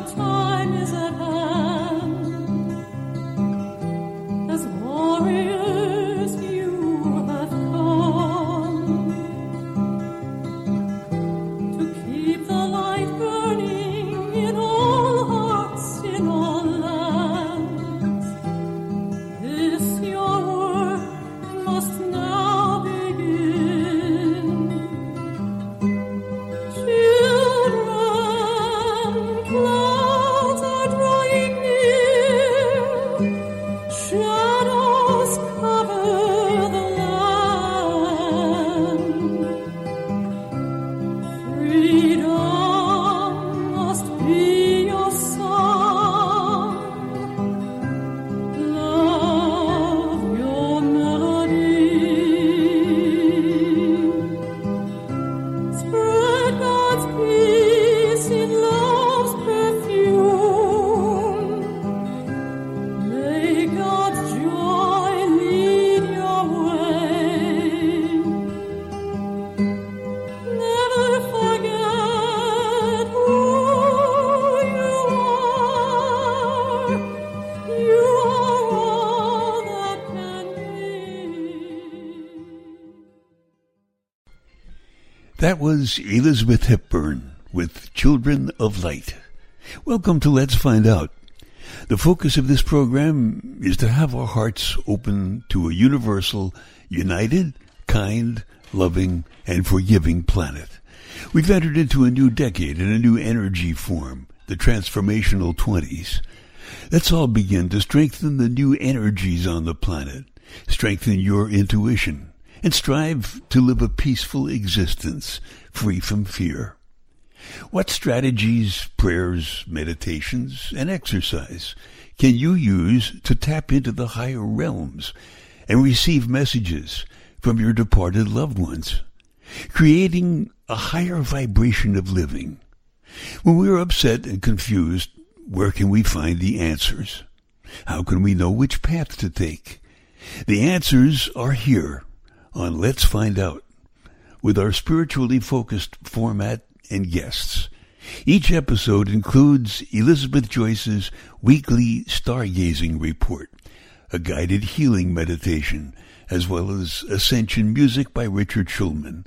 That was Elizabeth Hepburn with Children of Light. Welcome to Let's Find Out. The focus of this program is to have our hearts open to a universal, united, kind, loving, and forgiving planet. We've entered into a new decade and a new energy form, the transformational 20s. Let's all begin to strengthen the new energies on the planet, strengthen your intuition, and strive to live a peaceful existence free from fear. What strategies, prayers, meditations, and exercise can you use to tap into the higher realms and receive messages from your departed loved ones, creating a higher vibration of living? When we are upset and confused, where can we find the answers? How can we know which path to take? The answers are here on Let's Find Out with our spiritually focused format and guests. Each episode includes Elizabeth Joyce's weekly stargazing report, a guided healing meditation, as well as ascension music by Richard Shulman.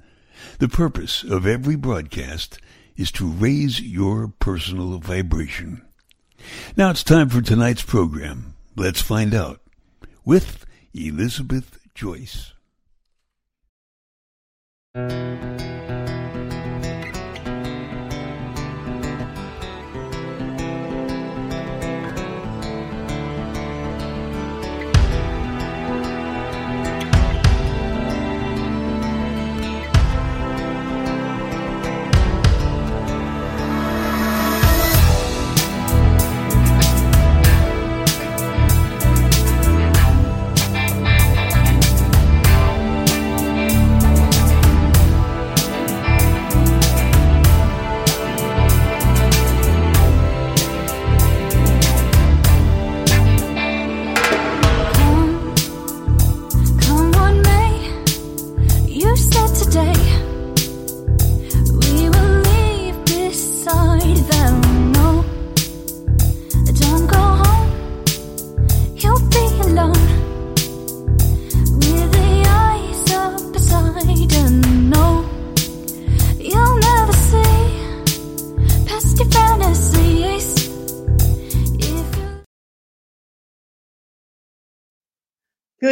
The purpose of every broadcast is to raise your personal vibration. Now it's time for tonight's program. Let's find out with Elizabeth Joyce. Música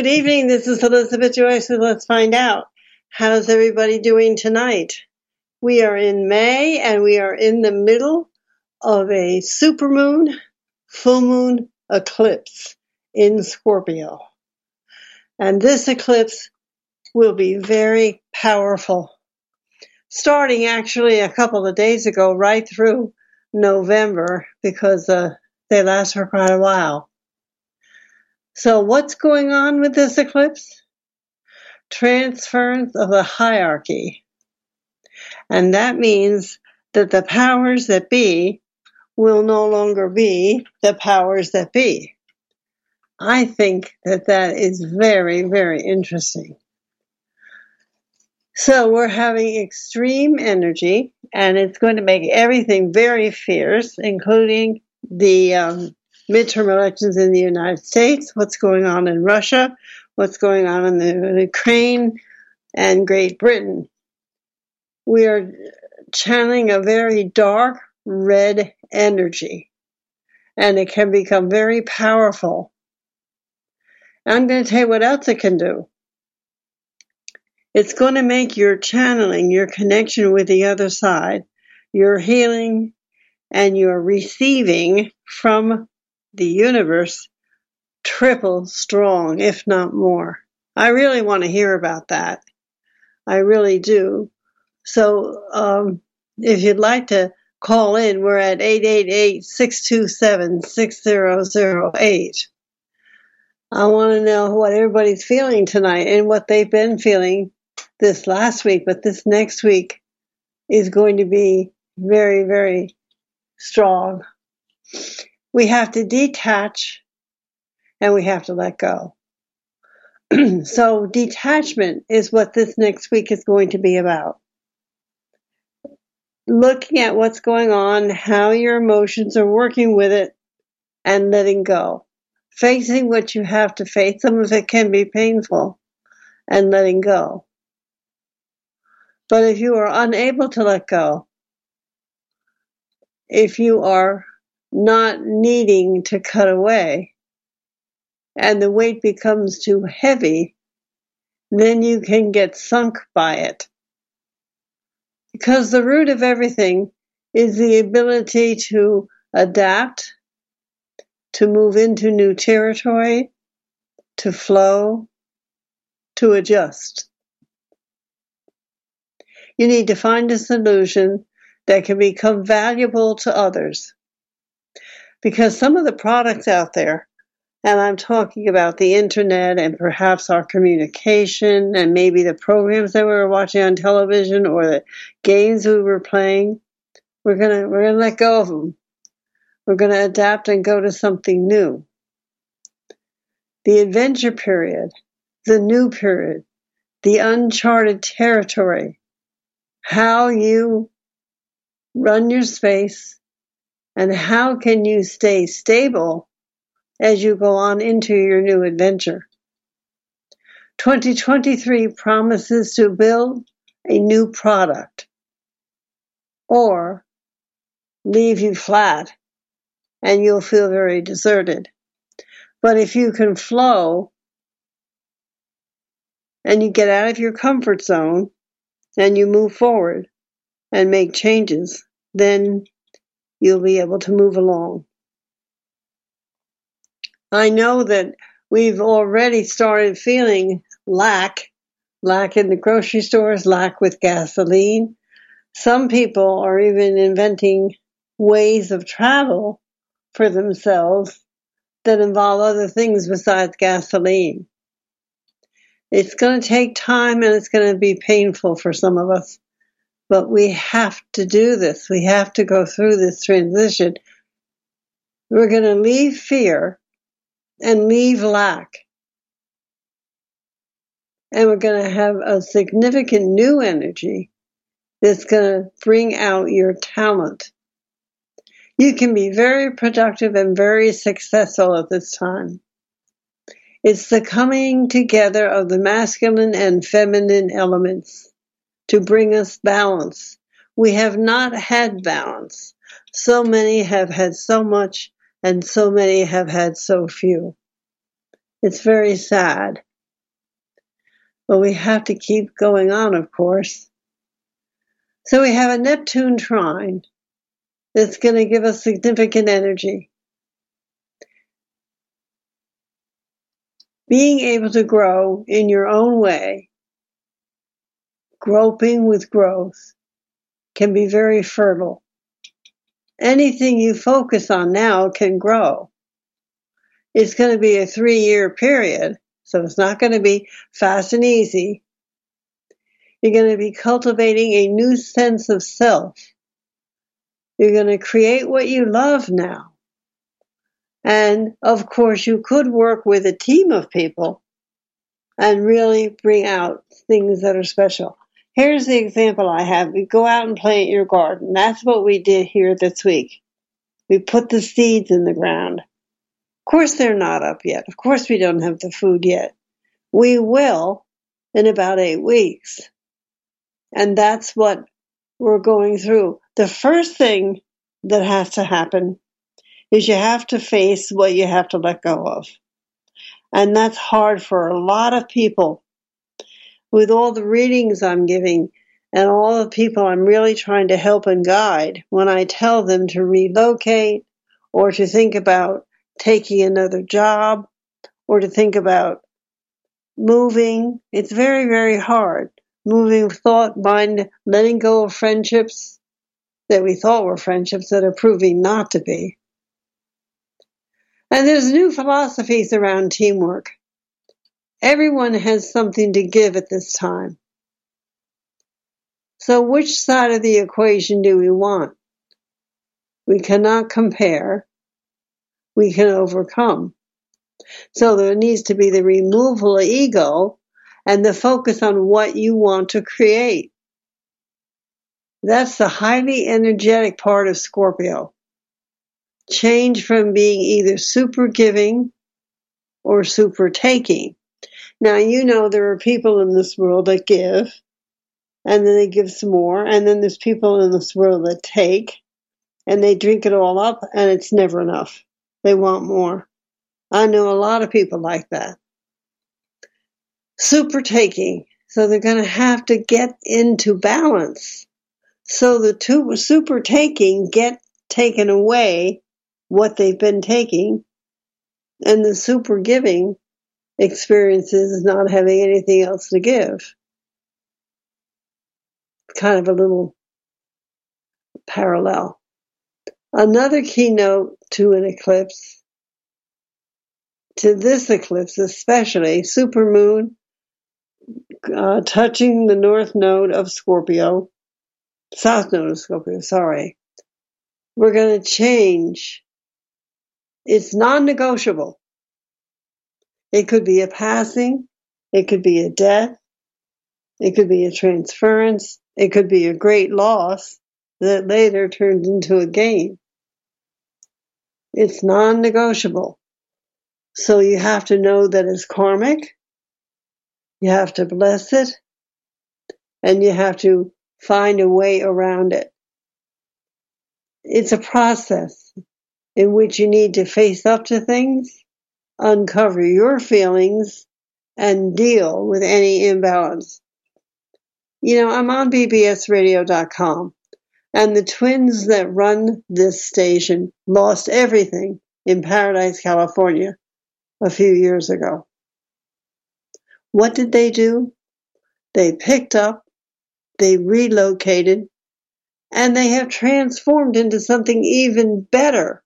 Good evening. This is Elizabeth Joyce with Let's Find Out. How's everybody doing tonight? We are in May and we are in the middle of a supermoon, full moon eclipse in Scorpio. And this eclipse will be very powerful. Starting actually a couple of days ago, right through November, because uh, they last for quite a while. So what's going on with this eclipse? Transference of the hierarchy. And that means that the powers that be will no longer be the powers that be. I think that that is very, very interesting. So we're having extreme energy, and it's going to make everything very fierce, including the um, midterm elections in the United States, what's going on in Russia, what's going on in the Ukraine, and Great Britain. We are channeling a very dark red energy, and it can become very powerful. I'm going to tell you what else it can do. It's going to make your channeling, your connection with the other side, your healing, and your receiving from the universe triple strong, if not more. I really want to hear about that. I really do. So, um, if you'd like to call in, we're at 888 627 6008. I want to know what everybody's feeling tonight and what they've been feeling this last week, but this next week is going to be very, very strong. We have to detach and we have to let go. so, detachment is what this next week is going to be about. Looking at what's going on, how your emotions are working with it, and letting go. Facing what you have to face. Some of it can be painful, and letting go. But if you are unable to let go, if you are not needing to cut away and the weight becomes too heavy, then you can get sunk by it. Because the root of everything is the ability to adapt, to move into new territory, to flow, to adjust. You need to find a solution that can become valuable to others. Because some of the products out there, and I'm talking about the internet and perhaps our communication and maybe the programs that we were watching on television or the games we were playing, we're gonna we're gonna let go of them. We're gonna adapt and go to something new. The adventure period, the new period, the uncharted territory, how you run your space and how can you stay stable as you go on into your new adventure. 2023 promises to build a new product or leave you flat and you'll feel very deserted. But if you can flow and you get out of your comfort zone and you move forward and make changes, then you'll be able to move along. I know that we've already started feeling lack, lack in the grocery stores, lack with gasoline. Some people are even inventing ways of travel for themselves that involve other things besides gasoline. It's going to take time and it's going to be painful for some of us. But we have to do this. We have to go through this transition. We're going to leave fear and leave lack. And we're going to have a significant new energy that's going to bring out your talent. You can be very productive and very successful at this time. It's the coming together of the masculine and feminine elements to bring us balance. We have not had balance. So many have had so much and so many have had so few. It's very sad. But we have to keep going on, of course. So we have a Neptune trine that's going to give us significant energy. being able to grow in your own way, groping with growth, can be very fertile. Anything you focus on now can grow. It's going to be a three year period, so it's not going to be fast and easy. You're going to be cultivating a new sense of self. You're going to create what you love now. And of course, you could work with a team of people and really bring out things that are special. Here's the example I have. We go out and plant your garden. That's what we did here this week. We put the seeds in the ground. Of course, they're not up yet. Of course, we don't have the food yet. We will in about eight weeks. And that's what we're going through. The first thing that has to happen is you have to face what you have to let go of. And that's hard for a lot of people. With all the readings I'm giving, and all the people I'm really trying to help and guide when I tell them to relocate or to think about taking another job or to think about moving. It's very, very hard. Moving thought, mind, letting go of friendships that we thought were friendships that are proving not to be. And there's new philosophies around teamwork. Everyone has something to give at this time. So which side of the equation do we want? We cannot compare. We can overcome. So there needs to be the removal of ego and the focus on what you want to create. That's the highly energetic part of Scorpio. Change from being either super giving or super taking. Now, you know there are people in this world that give and then they give some more, and then there's people in this world that take, and they drink it all up, and it's never enough. They want more. I know a lot of people like that. Super taking, so they're going to have to get into balance. So the two super taking get taken away what they've been taking, and the super giving experiences not having anything else to give kind of a little parallel. Another keynote to an eclipse, to this eclipse especially, supermoon uh, touching the north node of Scorpio, south node of Scorpio, sorry. We're going to change. It's non negotiable. It could be a passing, it could be a death, it could be a transference, it could be a great loss that later turns into a gain. It's non-negotiable. So you have to know that it's karmic. You have to bless it and you have to find a way around it. It's a process in which you need to face up to things, uncover your feelings, and deal with any imbalance. You know, I'm on bbsradio.com, and the twins that run this station lost everything in Paradise, California a few years ago. What did they do? They picked up, they relocated, and they have transformed into something even better,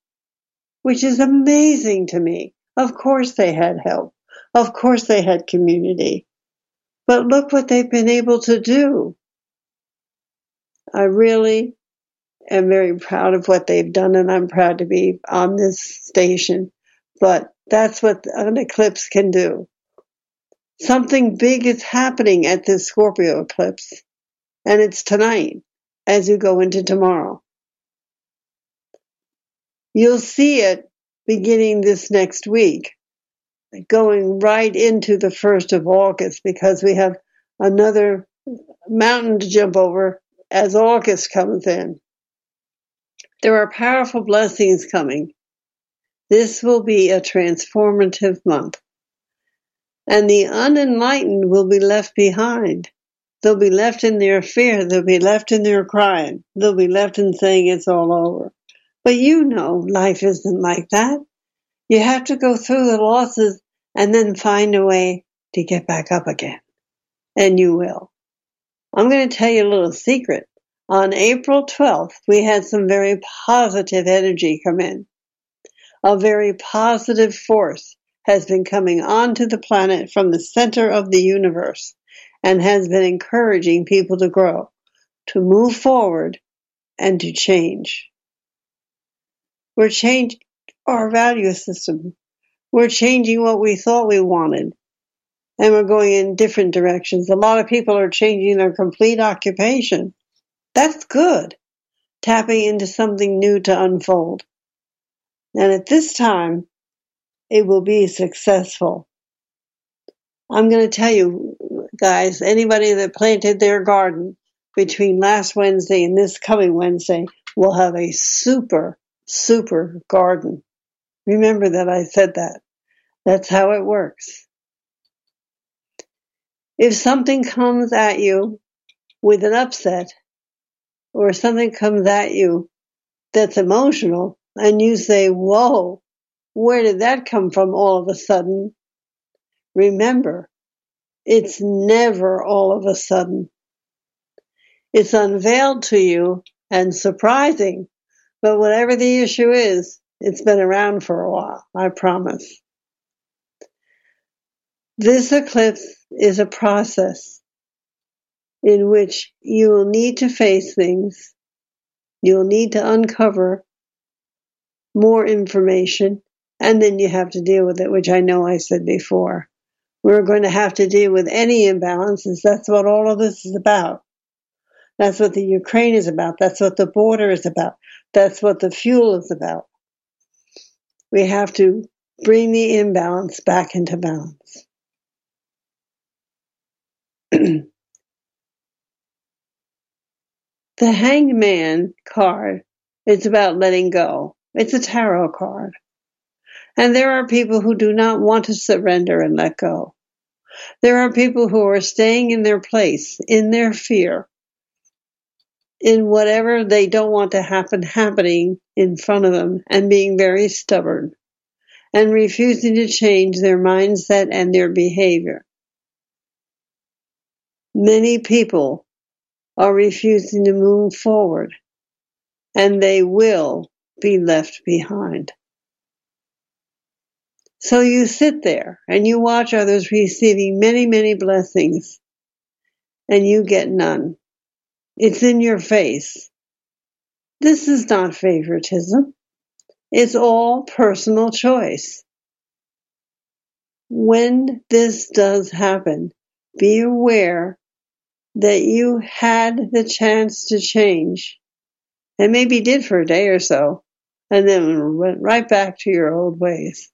which is amazing to me. Of course they had help. Of course they had community. But look what they've been able to do. I really am very proud of what they've done, and I'm proud to be on this station. But that's what an eclipse can do. Something big is happening at this Scorpio eclipse, and it's tonight as you go into tomorrow. You'll see it beginning this next week going right into the 1st of August because we have another mountain to jump over as August comes in. There are powerful blessings coming. This will be a transformative month. And the unenlightened will be left behind. They'll be left in their fear. They'll be left in their crying. They'll be left in saying it's all over. But you know life isn't like that. You have to go through the losses and then find a way to get back up again. And you will. I'm going to tell you a little secret. On April 12th, we had some very positive energy come in. A very positive force has been coming onto the planet from the center of the universe and has been encouraging people to grow, to move forward, and to change. We're changing our value system we're changing what we thought we wanted. and we're going in different directions. A lot of people are changing their complete occupation. That's good. Tapping into something new to unfold. And at this time, it will be successful. I'm going to tell you, guys, anybody that planted their garden between last Wednesday and this coming Wednesday will have a super, super garden. Remember that I said that. That's how it works. If something comes at you with an upset, or something comes at you that's emotional, and you say, Whoa, where did that come from all of a sudden? Remember, it's never all of a sudden. It's unveiled to you and surprising, but whatever the issue is, it's been around for a while, I promise. This eclipse is a process in which you will need to face things, you'll need to uncover more information, and then you have to deal with it, which I know I said before. We're going to have to deal with any imbalances. That's what all of this is about. That's what the Ukraine is about. That's what the border is about. That's what the fuel is about. We have to bring the imbalance back into balance. the Hanged Man card is about letting go. It's a tarot card. And there are people who do not want to surrender and let go. There are people who are staying in their place, in their fear, in whatever they don't want to happen happening in front of them and being very stubborn and refusing to change their mindset and their behavior. Many people are refusing to move forward and they will be left behind. So you sit there and you watch others receiving many, many blessings and you get none. It's in your face. This is not favoritism. It's all personal choice. When this does happen, be aware that you had the chance to change and maybe did for a day or so and then went right back to your old ways.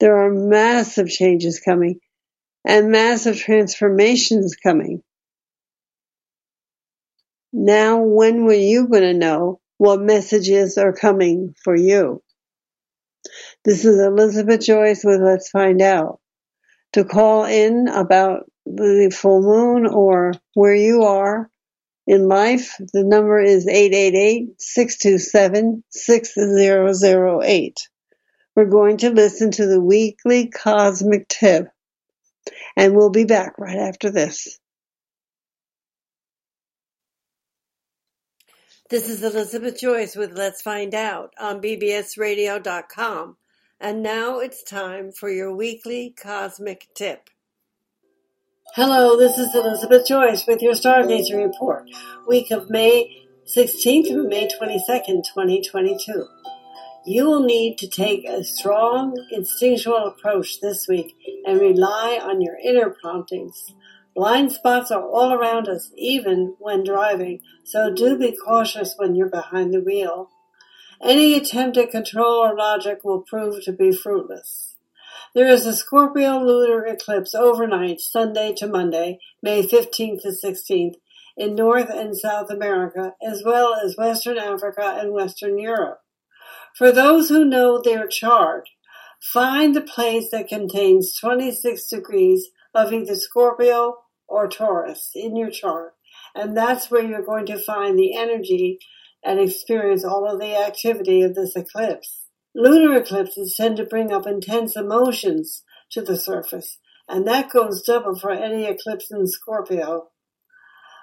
There are massive changes coming and massive transformations coming. Now, when were you going to know what messages are coming for you? This is Elizabeth Joyce with Let's Find Out. To call in about the full moon or where you are in life, the number is 888 627 6008 we're going to listen to the weekly cosmic tip. And we'll be back right after this. This is Elizabeth Joyce with Let's Find Out on bbsradio.com. And now it's time for your weekly cosmic tip. Hello, this is Elizabeth Joyce with your star Stargazer Report, week of May 16th through May 22nd, 2022. You will need to take a strong instinctual approach this week and rely on your inner promptings. Blind spots are all around us, even when driving, so do be cautious when you're behind the wheel. Any attempt at control or logic will prove to be fruitless. There is a Scorpio lunar eclipse overnight, Sunday to Monday, May 15th to 16th, in North and South America, as well as Western Africa and Western Europe. For those who know their chart, find the place that contains 26 degrees of either Scorpio or Taurus in your chart. And that's where you're going to find the energy and experience all of the activity of this eclipse. Lunar eclipses tend to bring up intense emotions to the surface, and that goes double for any eclipse in Scorpio.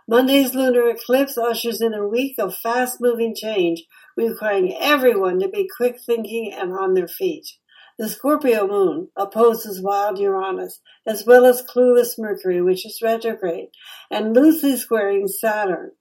Monday's lunar eclipse ushers in a week of fast moving change requiring everyone to be quick thinking and on their feet. The Scorpio moon opposes wild Uranus, as well as clueless Mercury, which is retrograde, and loosely squaring Saturn.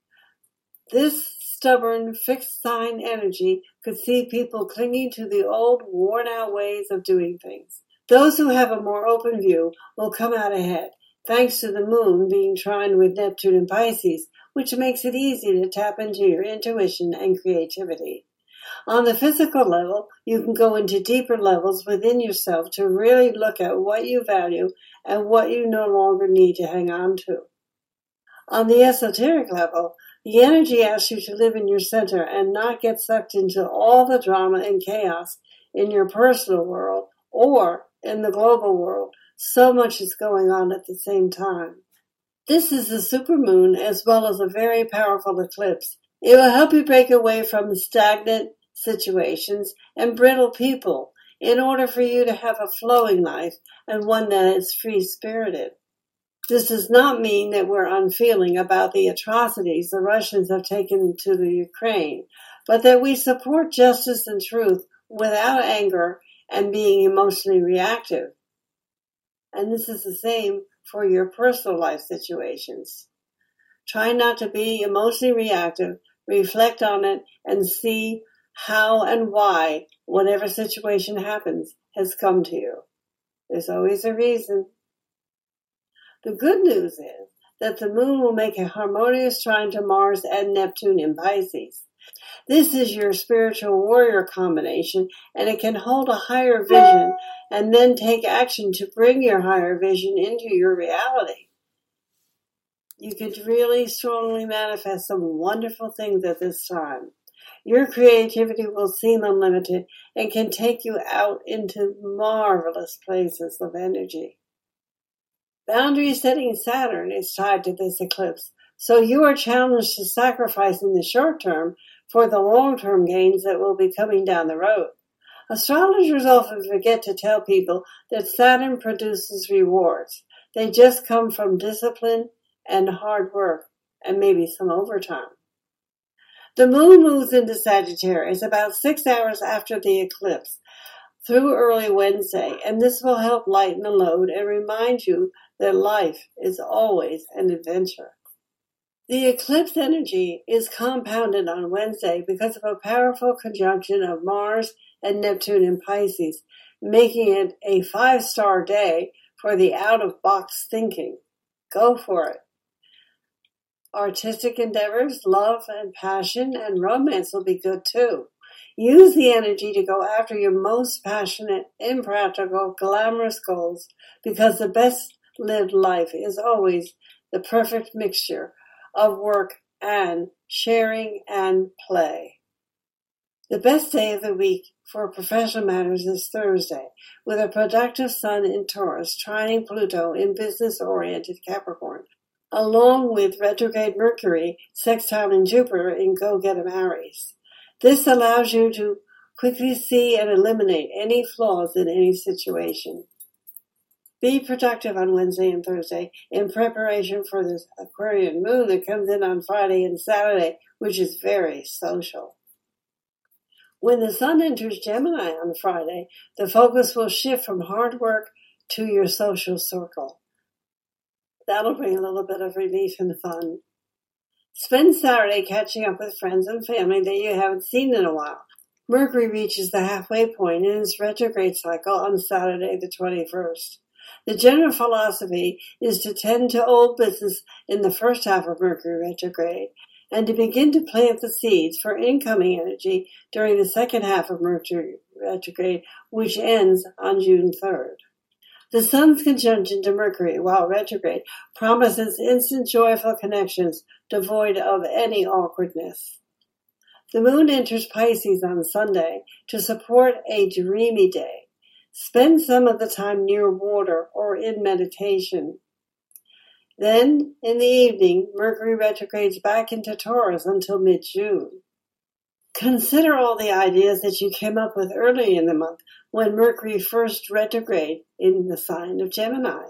This stubborn, fixed sign energy could see people clinging to the old, worn out ways of doing things. Those who have a more open view will come out ahead, thanks to the moon being trined with Neptune and Pisces, which makes it easy to tap into your intuition and creativity. On the physical level, you can go into deeper levels within yourself to really look at what you value and what you no longer need to hang on to. On the esoteric level, the energy asks you to live in your center and not get sucked into all the drama and chaos in your personal world or in the global world. So much is going on at the same time. This is a supermoon as well as a very powerful eclipse. It will help you break away from stagnant situations and brittle people in order for you to have a flowing life and one that is free spirited. This does not mean that we're unfeeling about the atrocities the Russians have taken to the Ukraine, but that we support justice and truth without anger and being emotionally reactive. And this is the same for your personal life situations. Try not to be emotionally reactive, reflect on it, and see how and why whatever situation happens has come to you. There's always a reason. The good news is that the moon will make a harmonious trine to Mars and Neptune in Pisces. This is your spiritual warrior combination and it can hold a higher vision and then take action to bring your higher vision into your reality. You could really strongly manifest some wonderful things at this time. Your creativity will seem unlimited and can take you out into marvelous places of energy. Boundary setting Saturn is tied to this eclipse, so you are challenged to sacrifice in the short term for the long term gains that will be coming down the road. Astrologers often forget to tell people that Saturn produces rewards. They just come from discipline and hard work and maybe some overtime. The moon moves into Sagittarius about six hours after the eclipse through early Wednesday, and this will help lighten the load and remind you that life is always an adventure. The eclipse energy is compounded on Wednesday because of a powerful conjunction of Mars and Neptune in Pisces, making it a five star day for the out of box thinking. Go for it artistic endeavors, love and passion, and romance will be good too. Use the energy to go after your most passionate, impractical, glamorous goals because the best lived life is always the perfect mixture of work and sharing and play. The best day of the week for professional matters is Thursday, with a productive sun in Taurus trining Pluto in business oriented Capricorn along with retrograde Mercury sextile sextiling Jupiter in Go-Getter Aries. This allows you to quickly see and eliminate any flaws in any situation. Be productive on Wednesday and Thursday in preparation for this Aquarian moon that comes in on Friday and Saturday, which is very social. When the sun enters Gemini on Friday, the focus will shift from hard work to your social circle. That'll bring a little bit of relief and fun. Spend Saturday catching up with friends and family that you haven't seen in a while. Mercury reaches the halfway point in its retrograde cycle on Saturday the 21st. The general philosophy is to tend to old business in the first half of Mercury retrograde and to begin to plant the seeds for incoming energy during the second half of Mercury retrograde, which ends on June 3rd. The Sun's conjunction to Mercury, while retrograde, promises instant joyful connections devoid of any awkwardness. The moon enters Pisces on Sunday to support a dreamy day. Spend some of the time near water or in meditation. Then, in the evening, Mercury retrogrades back into Taurus until mid-June. Consider all the ideas that you came up with early in the month when Mercury first retrograde in the sign of Gemini.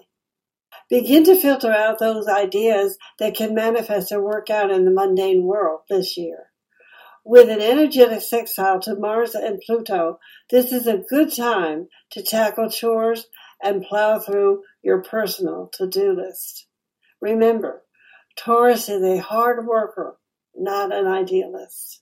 Begin to filter out those ideas that can manifest or work out in the mundane world this year. With an energetic sextile to Mars and Pluto, this is a good time to tackle chores and plow through your personal to-do list. Remember, Taurus is a hard worker, not an idealist.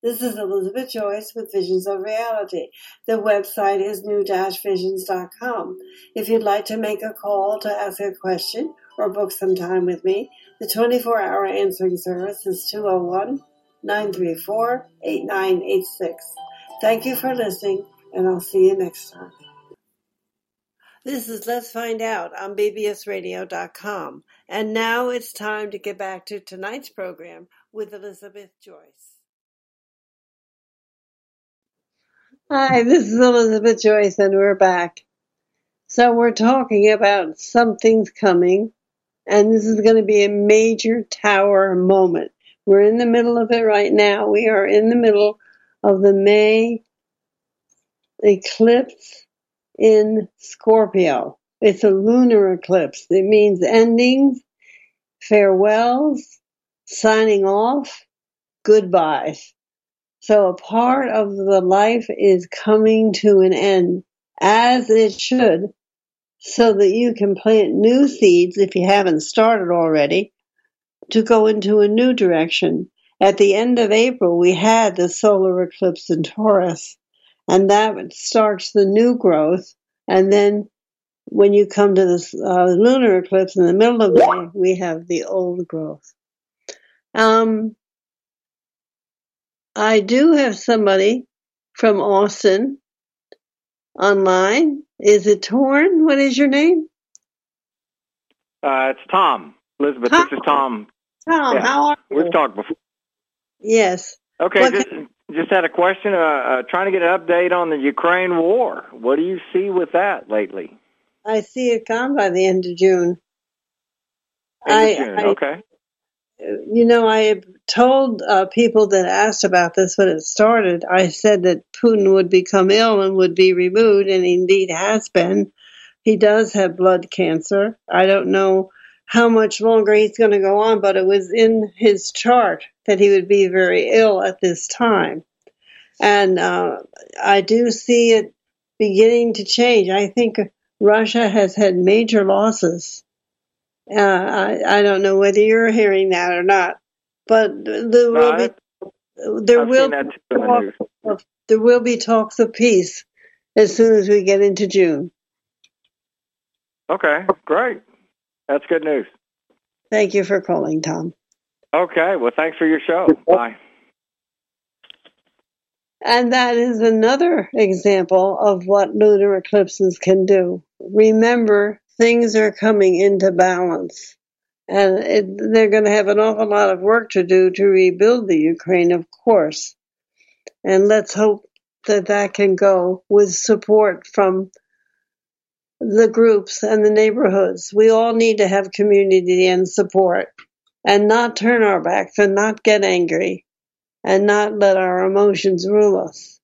This is Elizabeth Joyce with Visions of Reality. The website is new-visions.com. If you'd like to make a call to ask a question or book some time with me, the 24-hour answering service is 201-934-8986. Thank you for listening, and I'll see you next time. This is Let's Find Out on bbsradio.com. And now it's time to get back to tonight's program with Elizabeth Joyce. Hi, this is Elizabeth Joyce, and we're back. So, we're talking about something's coming, and this is going to be a major tower moment. We're in the middle of it right now. We are in the middle of the May eclipse in Scorpio. It's a lunar eclipse. It means endings, farewells, signing off, goodbyes. So a part of the life is coming to an end as it should so that you can plant new seeds if you haven't started already to go into a new direction. At the end of April, we had the solar eclipse in Taurus and that starts the new growth. And then when you come to the uh, lunar eclipse in the middle of May, we have the old growth. Um, I do have somebody from Austin online. Is it Torn? What is your name? Uh, it's Tom. Elizabeth, Tom. this is Tom. Tom, yeah. how are you? We've talked before. Yes. Okay, what just, can... just had a question. Uh, uh, trying to get an update on the Ukraine war. What do you see with that lately? I see it gone by the end of June. End I, of June. I, okay you know, I told uh, people that asked about this when it started, I said that Putin would become ill and would be removed, and indeed has been. He does have blood cancer. I don't know how much longer he's going to go on, but it was in his chart that he would be very ill at this time. And uh, I do see it beginning to change. I think Russia has had major losses uh, I, I don't know whether you're hearing that or not, but there will be there I've will be of, there will be talks of peace as soon as we get into June. Okay, great. That's good news. Thank you for calling, Tom. Okay, well, thanks for your show. Bye. And that is another example of what lunar eclipses can do. Remember things are coming into balance. And it, they're going to have an awful lot of work to do to rebuild the Ukraine, of course. And let's hope that that can go with support from the groups and the neighborhoods. We all need to have community and support and not turn our backs and not get angry and not let our emotions rule us.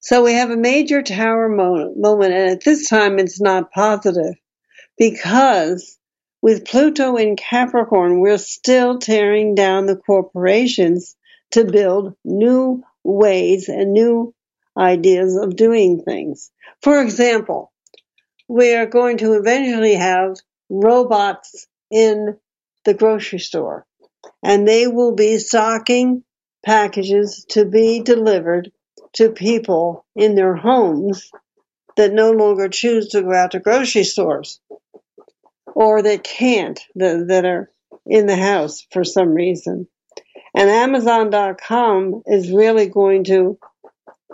So we have a major tower moment, and at this time it's not positive because with Pluto in Capricorn, we're still tearing down the corporations to build new ways and new ideas of doing things. For example, we are going to eventually have robots in the grocery store, and they will be stocking packages to be delivered to people in their homes that no longer choose to go out to grocery stores or that can't, that, that are in the house for some reason. And Amazon.com is really going to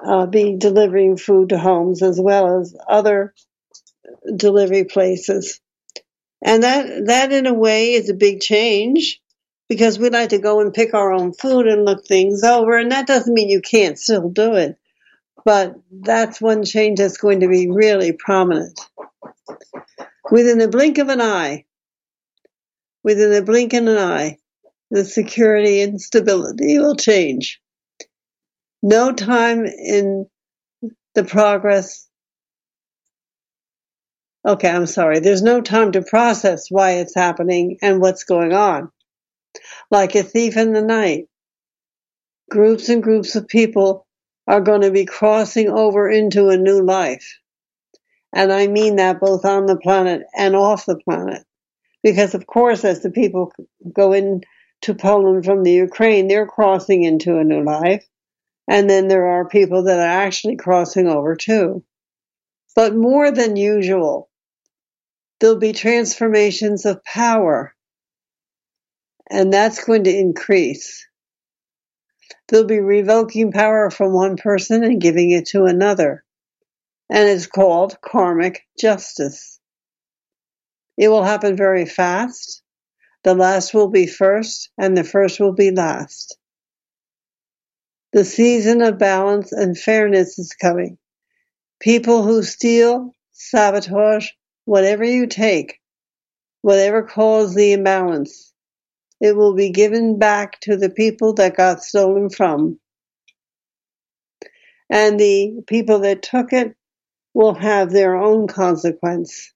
uh, be delivering food to homes as well as other delivery places. And that, that in a way is a big change because we like to go and pick our own food and look things over. And that doesn't mean you can't still do it, but that's one change that's going to be really prominent. Within the blink of an eye, within the blink of an eye, the security and stability will change. No time in the progress. Okay, I'm sorry. There's no time to process why it's happening and what's going on. Like a thief in the night, groups and groups of people are going to be crossing over into a new life. And I mean that both on the planet and off the planet. Because of course, as the people go into Poland from the Ukraine, they're crossing into a new life. And then there are people that are actually crossing over too. But more than usual, there'll be transformations of power. And that's going to increase. They'll be revoking power from one person and giving it to another. And it's called karmic justice. It will happen very fast. The last will be first, and the first will be last. The season of balance and fairness is coming. People who steal, sabotage, whatever you take, whatever caused the imbalance, it will be given back to the people that got stolen from. And the people that took it will have their own consequence.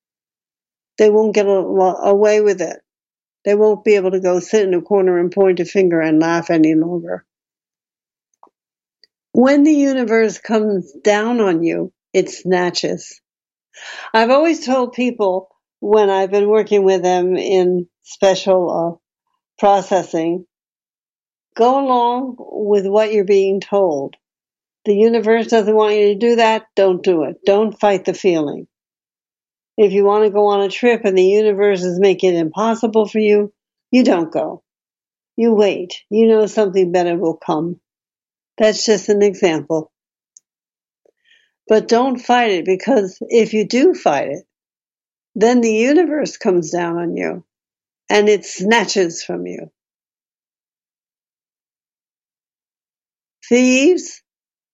They won't get away with it. They won't be able to go sit in a corner and point a finger and laugh any longer. When the universe comes down on you, it snatches. I've always told people when I've been working with them in special uh, processing, go along with what you're being told. The universe doesn't want you to do that, don't do it. Don't fight the feeling. If you want to go on a trip and the universe is making it impossible for you, you don't go. You wait. You know something better will come. That's just an example. But don't fight it because if you do fight it, then the universe comes down on you and it snatches from you. Thieves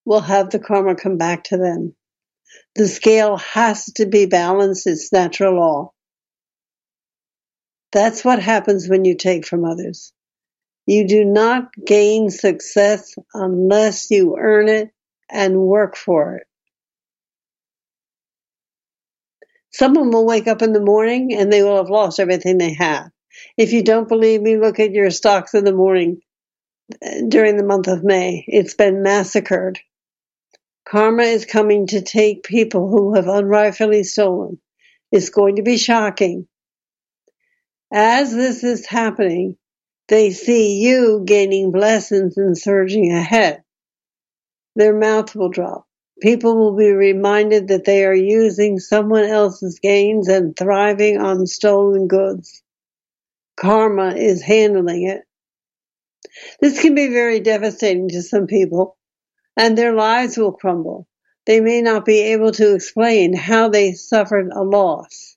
will have the karma come back to them. The scale has to be balanced. It's natural law. That's what happens when you take from others. You do not gain success unless you earn it and work for it. Someone will wake up in the morning and they will have lost everything they have. If you don't believe me, look at your stocks in the morning during the month of May. It's been massacred. Karma is coming to take people who have unrightfully stolen. It's going to be shocking. As this is happening, they see you gaining blessings and surging ahead. Their mouth will drop. People will be reminded that they are using someone else's gains and thriving on stolen goods. Karma is handling it. This can be very devastating to some people, and their lives will crumble. They may not be able to explain how they suffered a loss.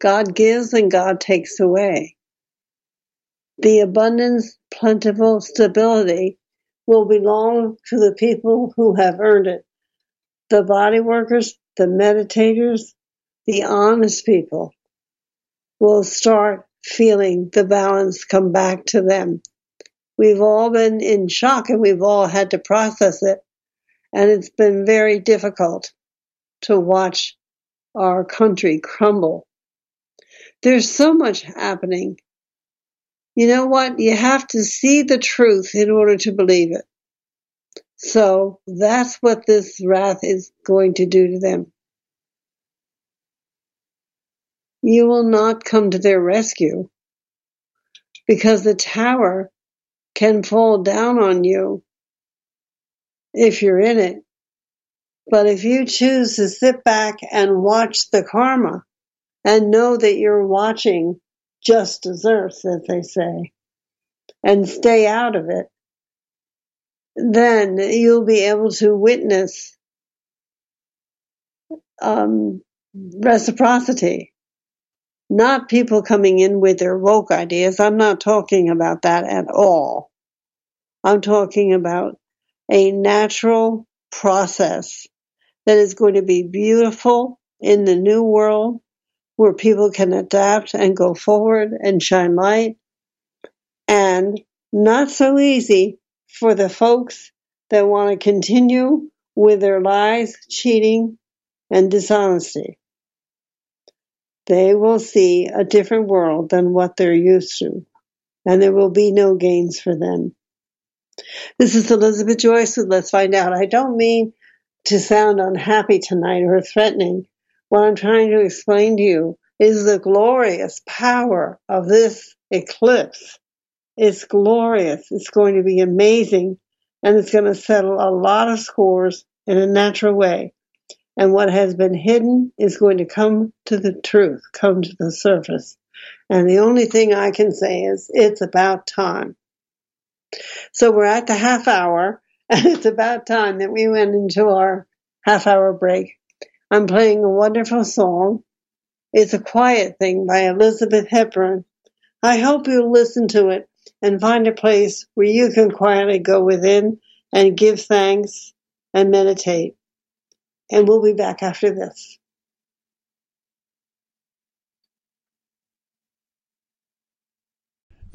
God gives and God takes away. The abundance, plentiful stability will belong to the people who have earned it. The body workers, the meditators, the honest people will start feeling the balance come back to them. We've all been in shock and we've all had to process it. And it's been very difficult to watch our country crumble. There's so much happening you know what? You have to see the truth in order to believe it. So that's what this wrath is going to do to them. You will not come to their rescue because the tower can fall down on you if you're in it. But if you choose to sit back and watch the karma and know that you're watching just deserves, as they say, and stay out of it, then you'll be able to witness um, reciprocity. Not people coming in with their woke ideas. I'm not talking about that at all. I'm talking about a natural process that is going to be beautiful in the new world where people can adapt and go forward and shine light. And not so easy for the folks that want to continue with their lies, cheating, and dishonesty. They will see a different world than what they're used to, and there will be no gains for them. This is Elizabeth Joyce with Let's Find Out. I don't mean to sound unhappy tonight or threatening. What I'm trying to explain to you is the glorious power of this eclipse It's glorious. It's going to be amazing. And it's going to settle a lot of scores in a natural way. And what has been hidden is going to come to the truth, come to the surface. And the only thing I can say is it's about time. So we're at the half hour, and it's about time that we went into our half hour break. I'm playing a wonderful song. It's a quiet thing by Elizabeth Hepburn. I hope you'll listen to it and find a place where you can quietly go within and give thanks and meditate. And we'll be back after this.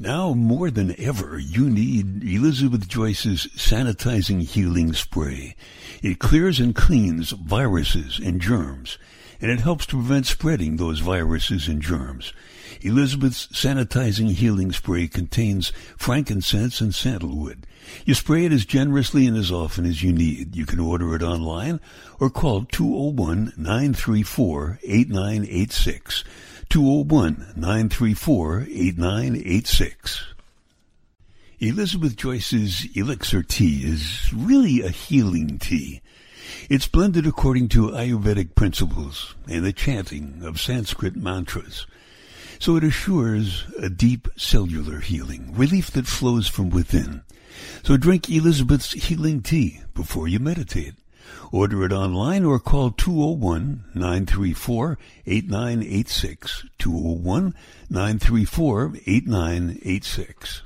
Now more than ever, you need Elizabeth Joyce's sanitizing healing spray. It clears and cleans viruses and germs, and it helps to prevent spreading those viruses and germs. Elizabeth's sanitizing healing spray contains frankincense and sandalwood. You spray it as generously and as often as you need. You can order it online or call 201-934-8986. 201-934-8986. Elizabeth Joyce's Elixir Tea is really a healing tea. It's blended according to Ayurvedic principles and the chanting of Sanskrit mantras. So it assures a deep cellular healing, relief that flows from within. So drink Elizabeth's healing tea before you meditate. Order it online or call 201-934-8986. 201-934-8986.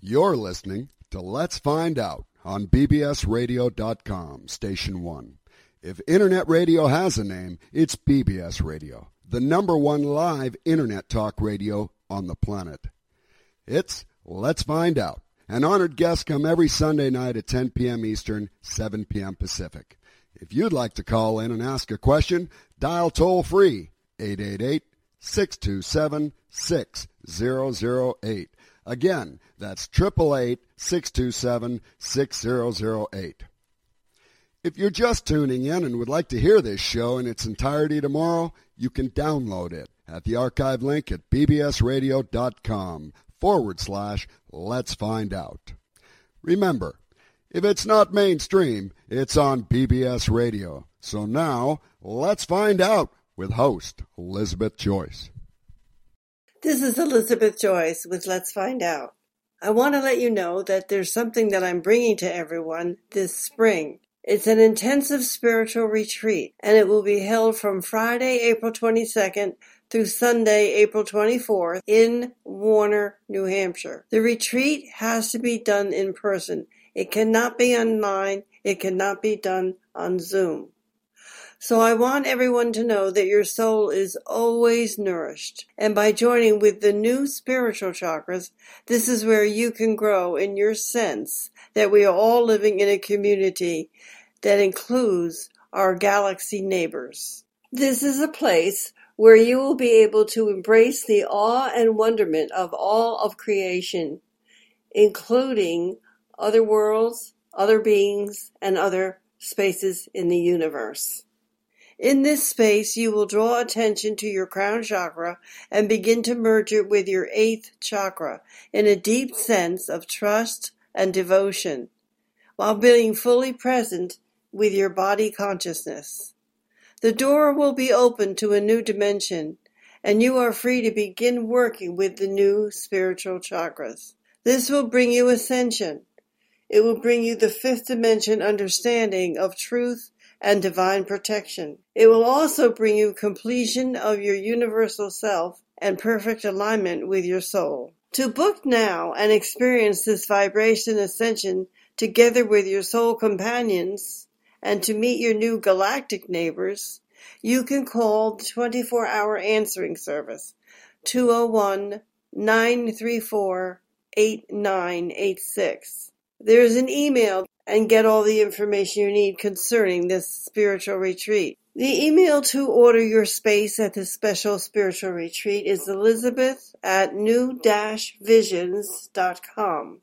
You're listening to Let's Find Out on bbsradio.com, Station 1. If Internet radio has a name, it's BBS Radio, the number one live Internet talk radio on the planet. It's Let's Find Out An honored guest come every Sunday night at 10 p.m. Eastern, 7 p.m. Pacific. If you'd like to call in and ask a question, dial toll free 888 627 6008. Again, that's 888 627 6008. If you're just tuning in and would like to hear this show in its entirety tomorrow, you can download it at the archive link at bbsradio.com forward slash let's find out. Remember, if it's not mainstream, it's on BBS Radio. So now, let's find out with host Elizabeth Joyce. This is Elizabeth Joyce with Let's Find Out. I want to let you know that there's something that I'm bringing to everyone this spring. It's an intensive spiritual retreat, and it will be held from Friday, April 22nd through Sunday, April 24th in Warner, New Hampshire. The retreat has to be done in person. It cannot be online. It cannot be done on Zoom. So I want everyone to know that your soul is always nourished. And by joining with the new spiritual chakras, this is where you can grow in your sense that we are all living in a community that includes our galaxy neighbors. This is a place where you will be able to embrace the awe and wonderment of all of creation, including other worlds, other beings, and other spaces in the universe. In this space, you will draw attention to your crown chakra and begin to merge it with your eighth chakra in a deep sense of trust and devotion, while being fully present with your body consciousness. The door will be open to a new dimension, and you are free to begin working with the new spiritual chakras. This will bring you ascension. It will bring you the fifth dimension understanding of truth and divine protection. It will also bring you completion of your universal self and perfect alignment with your soul. To book now and experience this vibration ascension together with your soul companions, and to meet your new galactic neighbors, you can call the 24 hour answering service 201 934 8986. There's an email and get all the information you need concerning this spiritual retreat. The email to order your space at this special spiritual retreat is elizabeth at new-visions.com.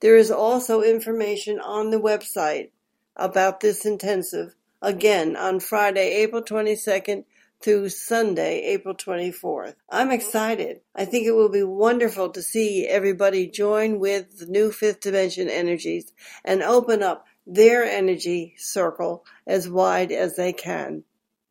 There is also information on the website about this intensive again on Friday, April 22nd through Sunday, April 24th. I'm mm-hmm. excited. I think it will be wonderful to see everybody join with the new fifth dimension energies and open up their energy circle as wide as they can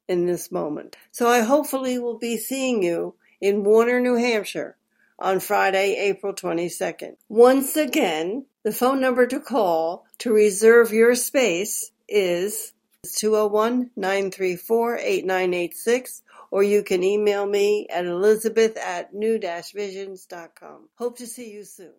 in this moment. So I hopefully will be seeing you in Warner, New Hampshire on Friday, April 22nd. Once again, the phone number to call to reserve your space is 201-934-8986 or you can email me at elizabeth at new-visions.com. Hope to see you soon.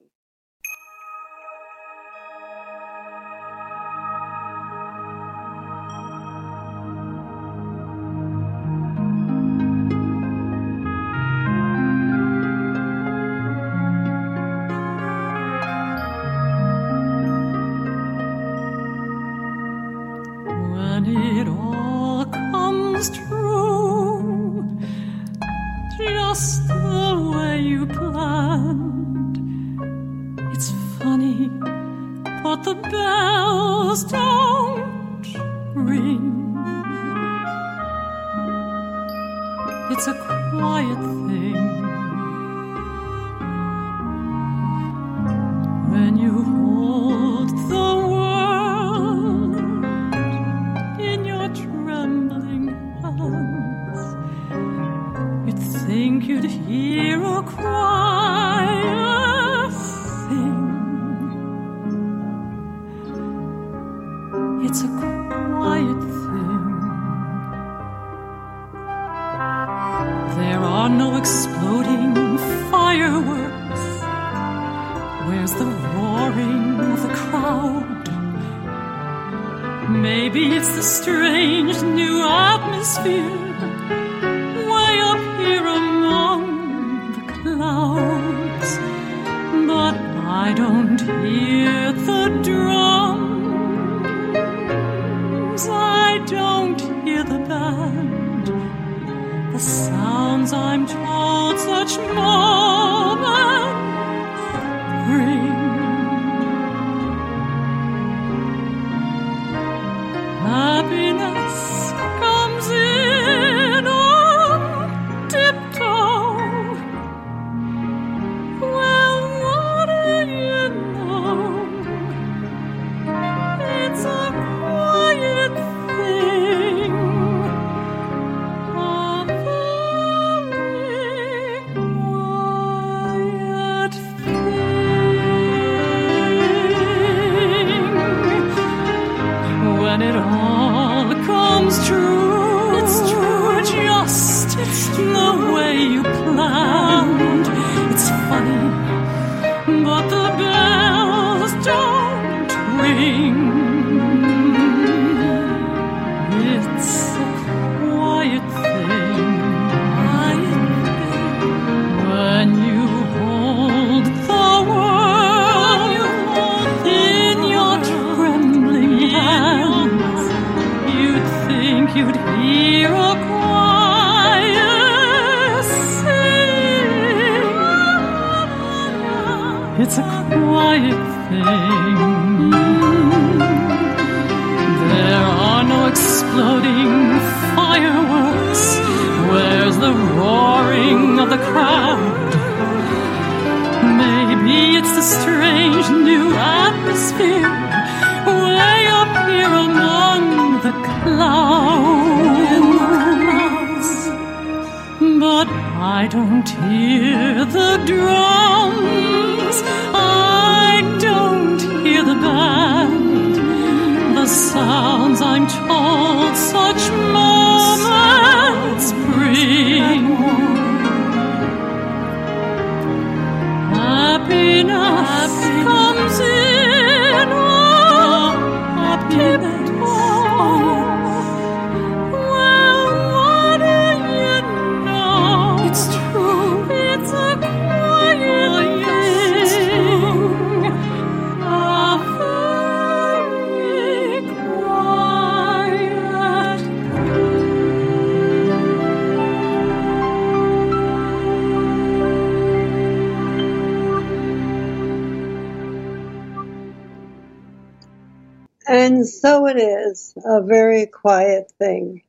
quiet thing.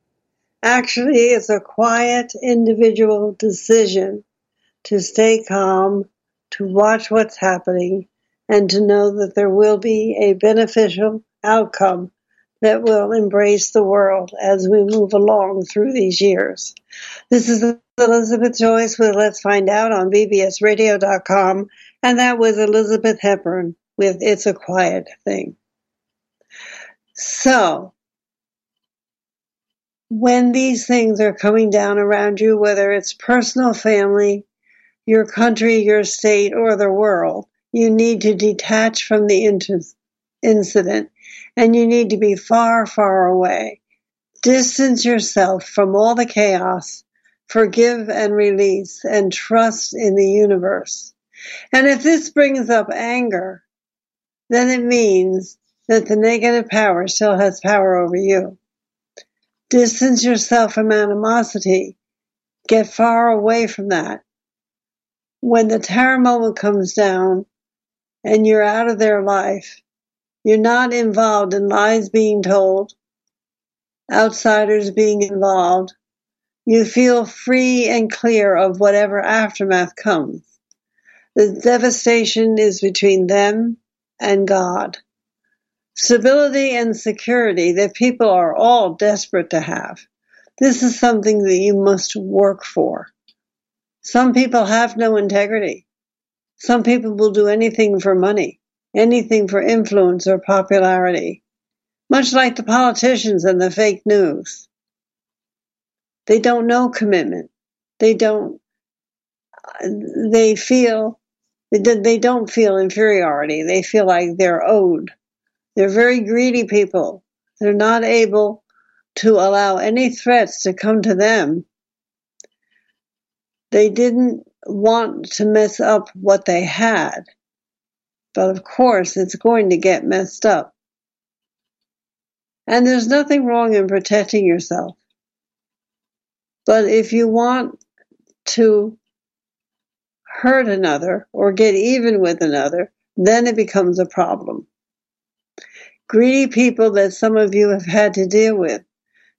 Actually, it's a quiet individual decision to stay calm, to watch what's happening, and to know that there will be a beneficial outcome that will embrace the world as we move along through these years. This is Elizabeth Joyce with Let's Find Out on bbsradio.com, and that was Elizabeth Hepburn with It's a Quiet Thing. So, when these things are coming down around you, whether it's personal, family, your country, your state, or the world, you need to detach from the incident and you need to be far, far away. Distance yourself from all the chaos, forgive and release, and trust in the universe. And if this brings up anger, then it means that the negative power still has power over you. Distance yourself from animosity. Get far away from that. When the terror moment comes down and you're out of their life, you're not involved in lies being told, outsiders being involved. You feel free and clear of whatever aftermath comes. The devastation is between them and God. Stability and security that people are all desperate to have. This is something that you must work for. Some people have no integrity. Some people will do anything for money anything for influence or popularity, much like the politicians and the fake news. They don't know commitment. They don't, they feel, they don't feel inferiority. They feel like they're owed. They're very greedy people. They're not able to allow any threats to come to them. They didn't want to mess up what they had. But of course, it's going to get messed up. And there's nothing wrong in protecting yourself. But if you want to hurt another or get even with another, then it becomes a problem. Greedy people that some of you have had to deal with.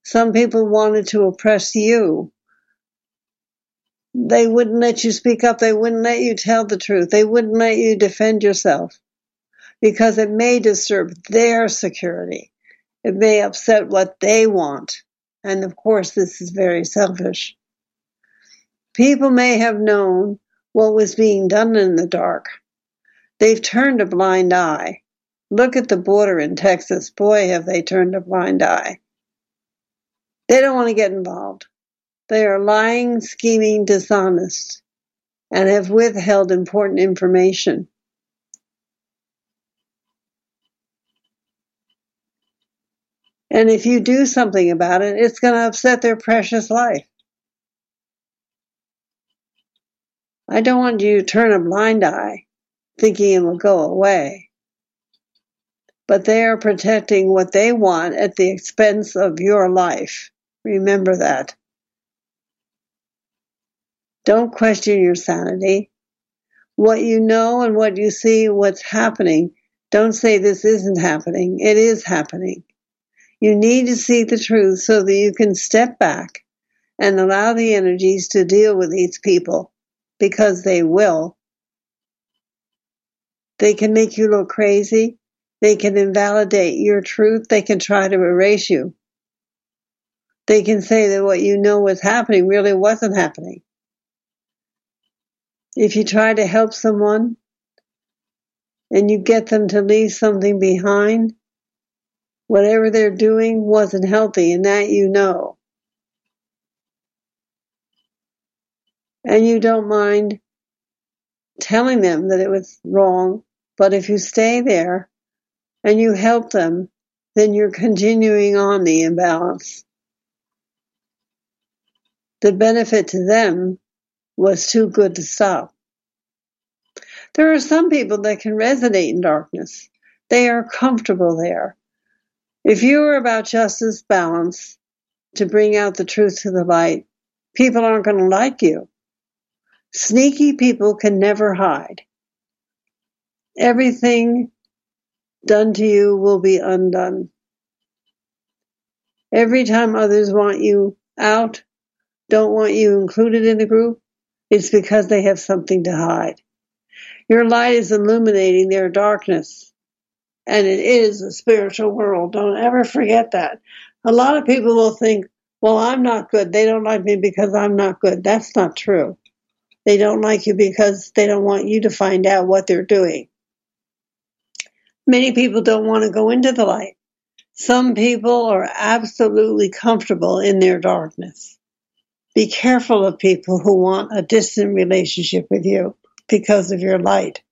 Some people wanted to oppress you they wouldn't let you speak up. They wouldn't let you tell the truth. They wouldn't let you defend yourself because it may disturb their security. It may upset what they want. And of course, this is very selfish. People may have known what was being done in the dark. They've turned a blind eye. Look at the border in Texas. Boy, have they turned a blind eye. They don't want to get involved. They are lying, scheming, dishonest, and have withheld important information. And if you do something about it, it's going to upset their precious life. I don't want you to turn a blind eye thinking it will go away. But they are protecting what they want at the expense of your life. Remember that. Don't question your sanity. What you know and what you see, what's happening, don't say this isn't happening. It is happening. You need to see the truth so that you can step back and allow the energies to deal with these people because they will. They can make you look crazy. They can invalidate your truth. They can try to erase you. They can say that what you know was happening really wasn't happening. If you try to help someone and you get them to leave something behind, whatever they're doing wasn't healthy, and that you know. And you don't mind telling them that it was wrong, but if you stay there and you help them, then you're continuing on the imbalance. The benefit to them was too good to stop. There are some people that can resonate in darkness. They are comfortable there. If you are about justice, balance, to bring out the truth to the light, people aren't going to like you. Sneaky people can never hide. Everything done to you will be undone. Every time others want you out, don't want you included in the group, it's because they have something to hide. Your light is illuminating their darkness. And it is a spiritual world. Don't ever forget that. A lot of people will think, well, I'm not good. They don't like me because I'm not good. That's not true. They don't like you because they don't want you to find out what they're doing. Many people don't want to go into the light. Some people are absolutely comfortable in their darkness. Be careful of people who want a distant relationship with you because of your light.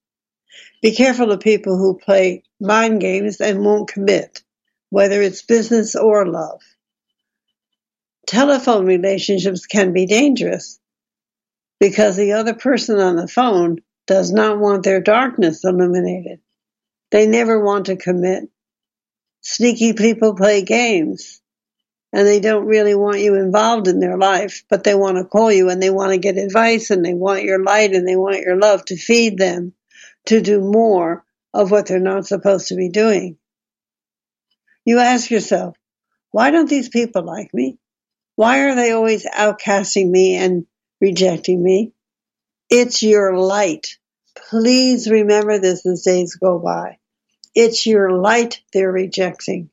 Be careful of people who play mind games and won't commit, whether it's business or love. Telephone relationships can be dangerous because the other person on the phone does not want their darkness illuminated. They never want to commit. Sneaky people play games and they don't really want you involved in their life, but they want to call you and they want to get advice and they want your light and they want your love to feed them to do more of what they're not supposed to be doing. You ask yourself, why don't these people like me? Why are they always outcasting me and rejecting me? It's your light. Please remember this as days go by. It's your light they're rejecting.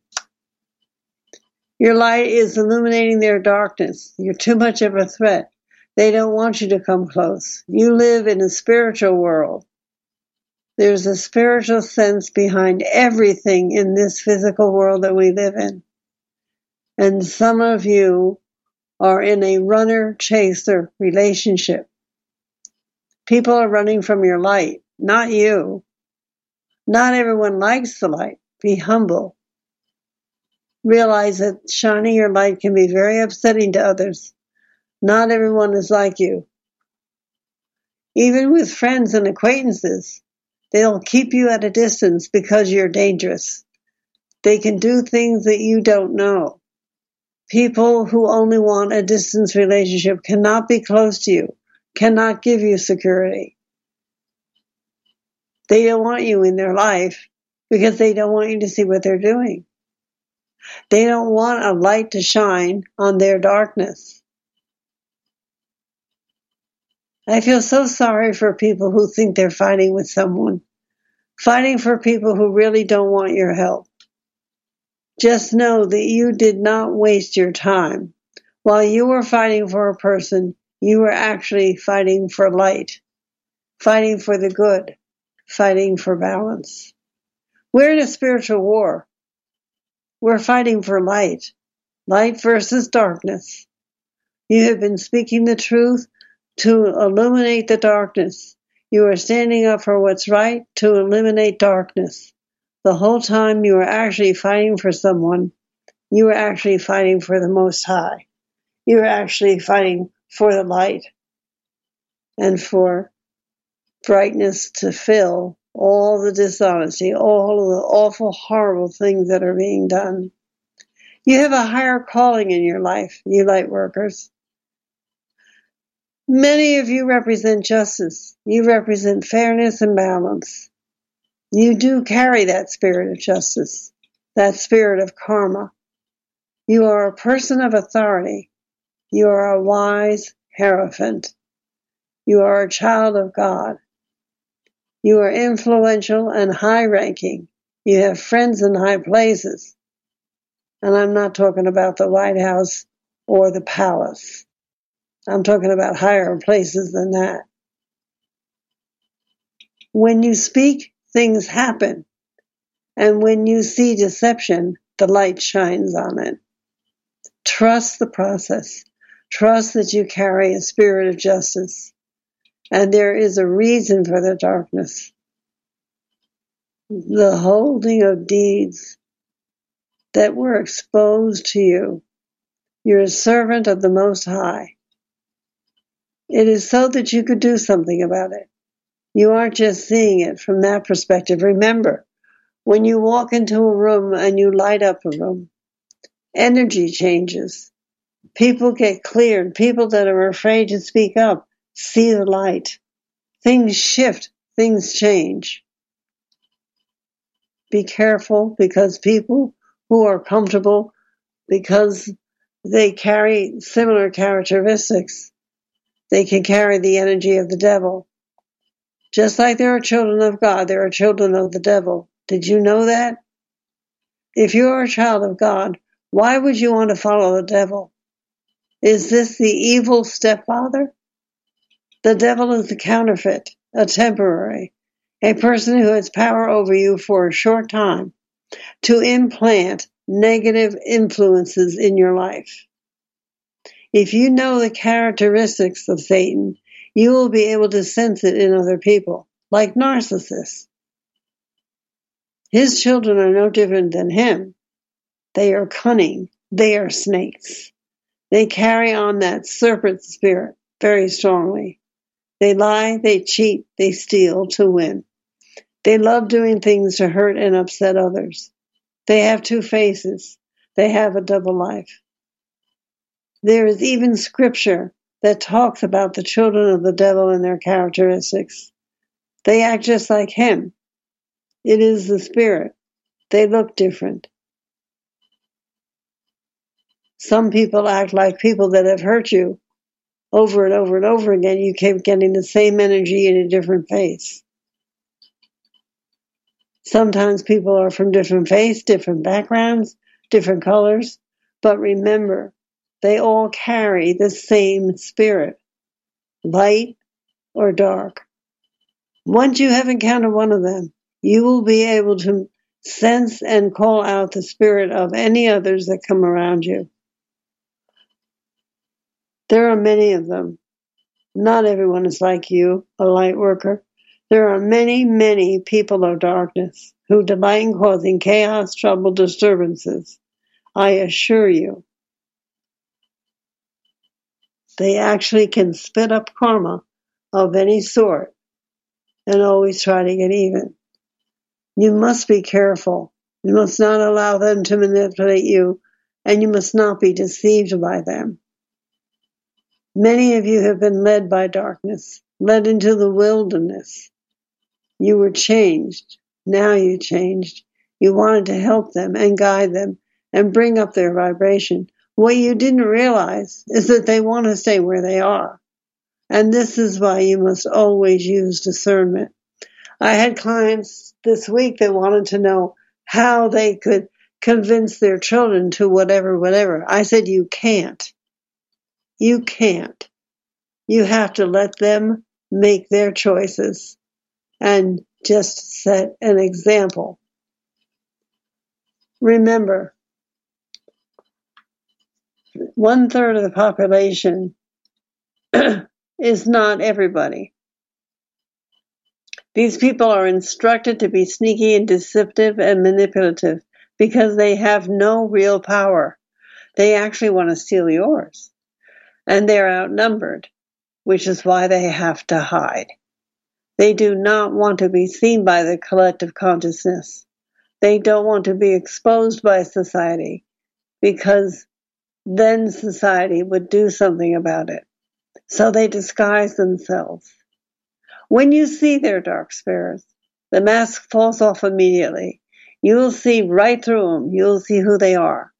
Your light is illuminating their darkness. You're too much of a threat. They don't want you to come close. You live in a spiritual world. There's a spiritual sense behind everything in this physical world that we live in. And some of you are in a runner chaser relationship. People are running from your light, not you. Not everyone likes the light. Be humble realize that shining your light can be very upsetting to others. Not everyone is like you. Even with friends and acquaintances, they'll keep you at a distance because you're dangerous. They can do things that you don't know. People who only want a distance relationship cannot be close to you, cannot give you security. They don't want you in their life because they don't want you to see what they're doing. They don't want a light to shine on their darkness. I feel so sorry for people who think they're fighting with someone, fighting for people who really don't want your help. Just know that you did not waste your time. While you were fighting for a person, you were actually fighting for light, fighting for the good, fighting for balance. We're in a spiritual war. We're fighting for light, light versus darkness. You have been speaking the truth to illuminate the darkness. You are standing up for what's right to eliminate darkness. The whole time you are actually fighting for someone, you are actually fighting for the Most High. You are actually fighting for the light and for brightness to fill all the dishonesty, all of the awful, horrible things that are being done. You have a higher calling in your life, you light workers. Many of you represent justice. You represent fairness and balance. You do carry that spirit of justice, that spirit of karma. You are a person of authority. You are a wise hierophant. You are a child of God. You are influential and high ranking. You have friends in high places. And I'm not talking about the White House or the palace. I'm talking about higher places than that. When you speak, things happen. And when you see deception, the light shines on it. Trust the process. Trust that you carry a spirit of justice and there is a reason for the darkness. The holding of deeds that were exposed to you. You're a servant of the Most High. It is so that you could do something about it. You aren't just seeing it from that perspective. Remember, when you walk into a room and you light up a room, energy changes. People get cleared. People that are afraid to speak up see the light. Things shift, things change. Be careful because people who are comfortable, because they carry similar characteristics. They can carry the energy of the devil. Just like there are children of God, there are children of the devil. Did you know that? If you're a child of God, why would you want to follow the devil? Is this the evil stepfather? The devil is a counterfeit, a temporary, a person who has power over you for a short time to implant negative influences in your life. If you know the characteristics of Satan, you will be able to sense it in other people, like narcissists. His children are no different than him. They are cunning. They are snakes. They carry on that serpent spirit very strongly. They lie, they cheat, they steal to win. They love doing things to hurt and upset others. They have two faces. They have a double life. There is even scripture that talks about the children of the devil and their characteristics. They act just like him. It is the spirit. They look different. Some people act like people that have hurt you over and over and over again. You keep getting the same energy in a different face. Sometimes people are from different faiths, different backgrounds, different colors, but remember, they all carry the same spirit, light or dark. Once you have encountered one of them, you will be able to sense and call out the spirit of any others that come around you. There are many of them. Not everyone is like you, a light worker. There are many, many people of darkness who delight in causing chaos, trouble, disturbances. I assure you. They actually can spit up karma of any sort and always try to get even. You must be careful. You must not allow them to manipulate you, and you must not be deceived by them. Many of you have been led by darkness, led into the wilderness, you were changed. Now you changed. You wanted to help them and guide them and bring up their vibration. What you didn't realize is that they want to stay where they are. And this is why you must always use discernment. I had clients this week that wanted to know how they could convince their children to whatever, whatever. I said, you can't. You can't. You have to let them make their choices and just set an example. Remember, one third of the population is not everybody. These people are instructed to be sneaky and deceptive and manipulative because they have no real power. They actually want to steal yours. And they're outnumbered, which is why they have to hide. They do not want to be seen by the collective consciousness. They don't want to be exposed by society because then society would do something about it. So they disguise themselves. When you see their dark spirits, the mask falls off immediately. You will see right through them. You will see who they are.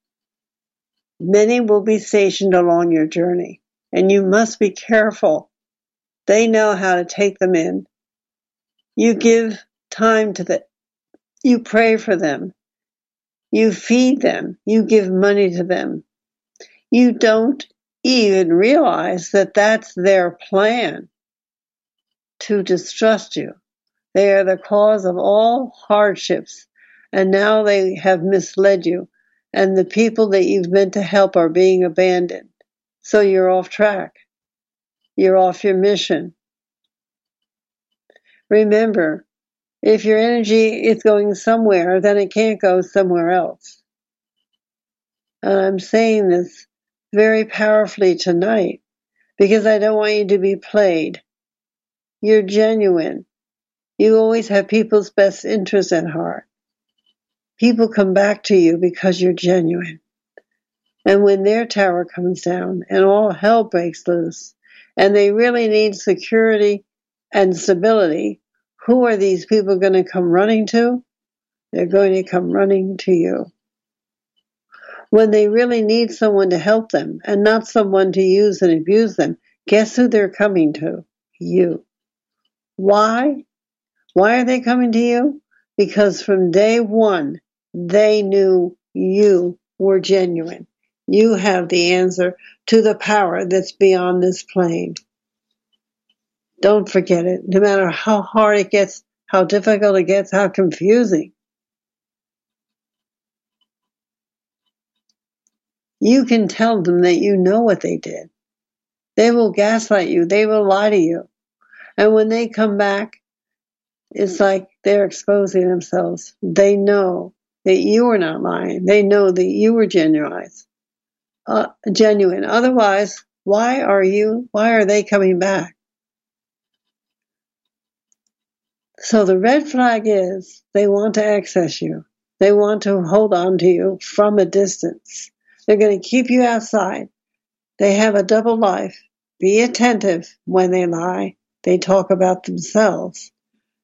Many will be stationed along your journey, and you must be careful. They know how to take them in you give time to them. You pray for them. You feed them. You give money to them. You don't even realize that that's their plan to distrust you. They are the cause of all hardships, and now they have misled you, and the people that you've meant to help are being abandoned. So you're off track. You're off your mission. Remember, if your energy is going somewhere, then it can't go somewhere else. And I'm saying this very powerfully tonight because I don't want you to be played. You're genuine. You always have people's best interests at heart. People come back to you because you're genuine. And when their tower comes down and all hell breaks loose, and they really need security and stability, who are these people going to come running to? They're going to come running to you. When they really need someone to help them and not someone to use and abuse them, guess who they're coming to? You. Why? Why are they coming to you? Because from day one, they knew you were genuine. You have the answer to the power that's beyond this plane. Don't forget it, no matter how hard it gets, how difficult it gets, how confusing. You can tell them that you know what they did. They will gaslight you, they will lie to you. And when they come back, it's like they're exposing themselves. They know that you are not lying. They know that you were genuine. Uh, genuine. Otherwise, why are you? Why are they coming back? So the red flag is they want to access you. They want to hold on to you from a distance. They're going to keep you outside. They have a double life. Be attentive when they lie. They talk about themselves.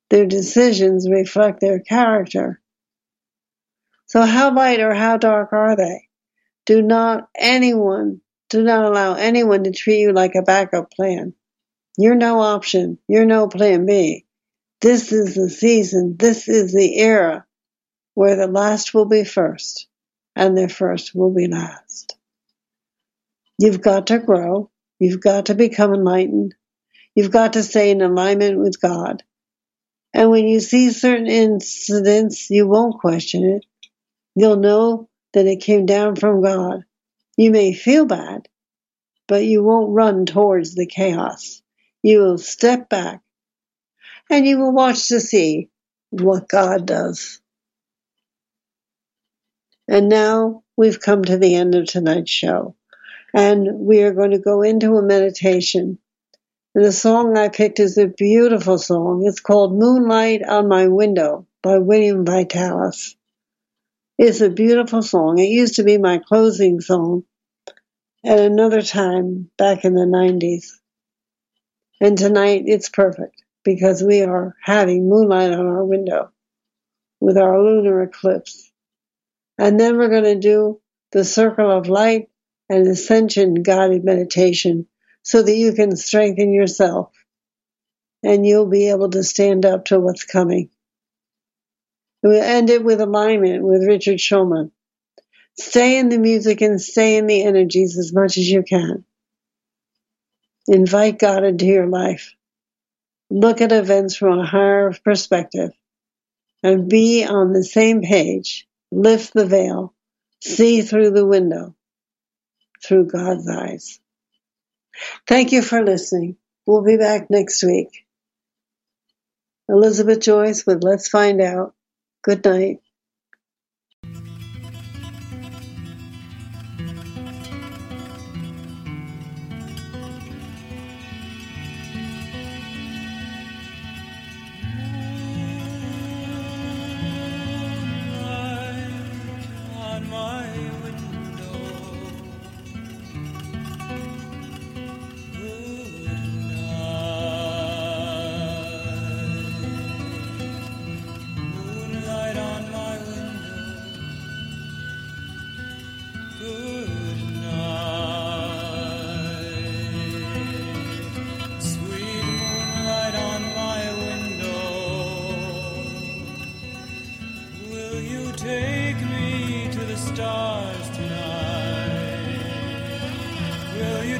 Their decisions reflect their character. So how light or how dark are they? Do not anyone, do not allow anyone to treat you like a backup plan. You're no option. You're no plan B. This is the season. This is the era where the last will be first and the first will be last. You've got to grow. You've got to become enlightened. You've got to stay in alignment with God. And when you see certain incidents, you won't question it. You'll know that it came down from God. You may feel bad, but you won't run towards the chaos. You will step back and you will watch to see what God does. And now we've come to the end of tonight's show, and we are going to go into a meditation. And the song I picked is a beautiful song. It's called Moonlight on My Window by William Vitalis. It's a beautiful song. It used to be my closing song at another time back in the 90s. And tonight it's perfect because we are having moonlight on our window with our lunar eclipse. And then we're going to do the circle of light and ascension guided meditation so that you can strengthen yourself and you'll be able to stand up to what's coming. We'll end it with alignment with Richard Shulman. Stay in the music and stay in the energies as much as you can. Invite God into your life. Look at events from a higher perspective and be on the same page. Lift the veil. See through the window through God's eyes. Thank you for listening. We'll be back next week. Elizabeth Joyce with Let's Find Out. Good night.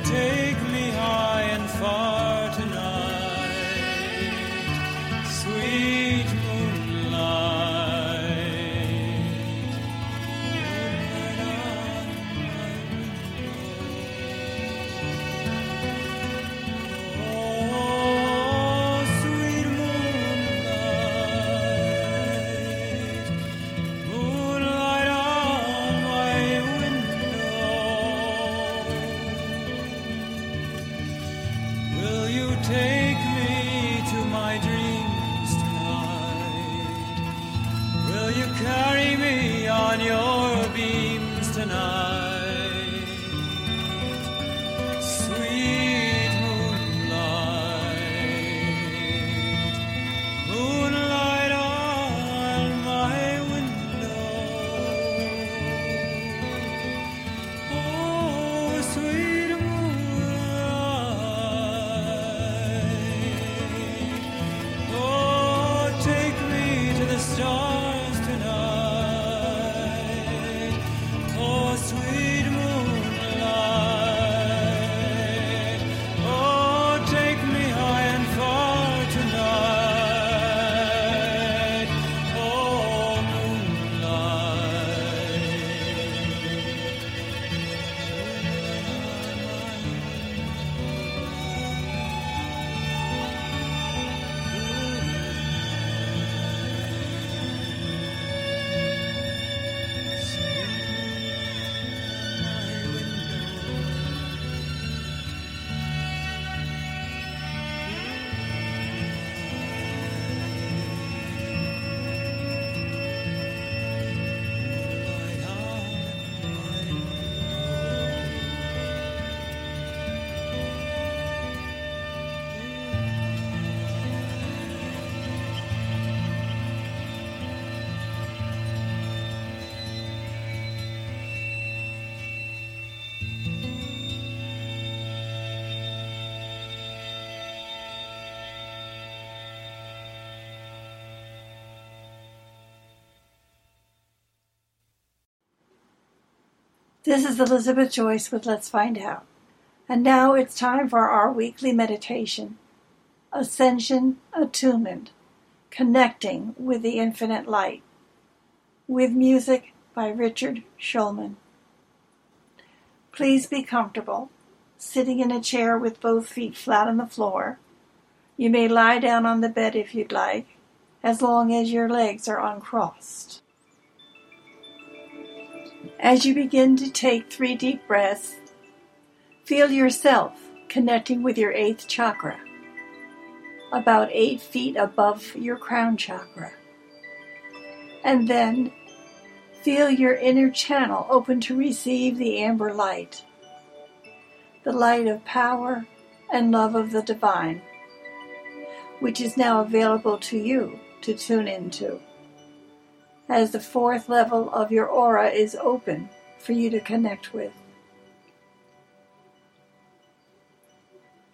Take me high and far This is Elizabeth Joyce with Let's Find Out. And now it's time for our weekly meditation Ascension Attunement, Connecting with the Infinite Light, with music by Richard Shulman. Please be comfortable, sitting in a chair with both feet flat on the floor. You may lie down on the bed if you'd like, as long as your legs are uncrossed. As you begin to take three deep breaths, feel yourself connecting with your eighth chakra, about eight feet above your crown chakra. And then feel your inner channel open to receive the amber light, the light of power and love of the divine, which is now available to you to tune into as the fourth level of your aura is open for you to connect with.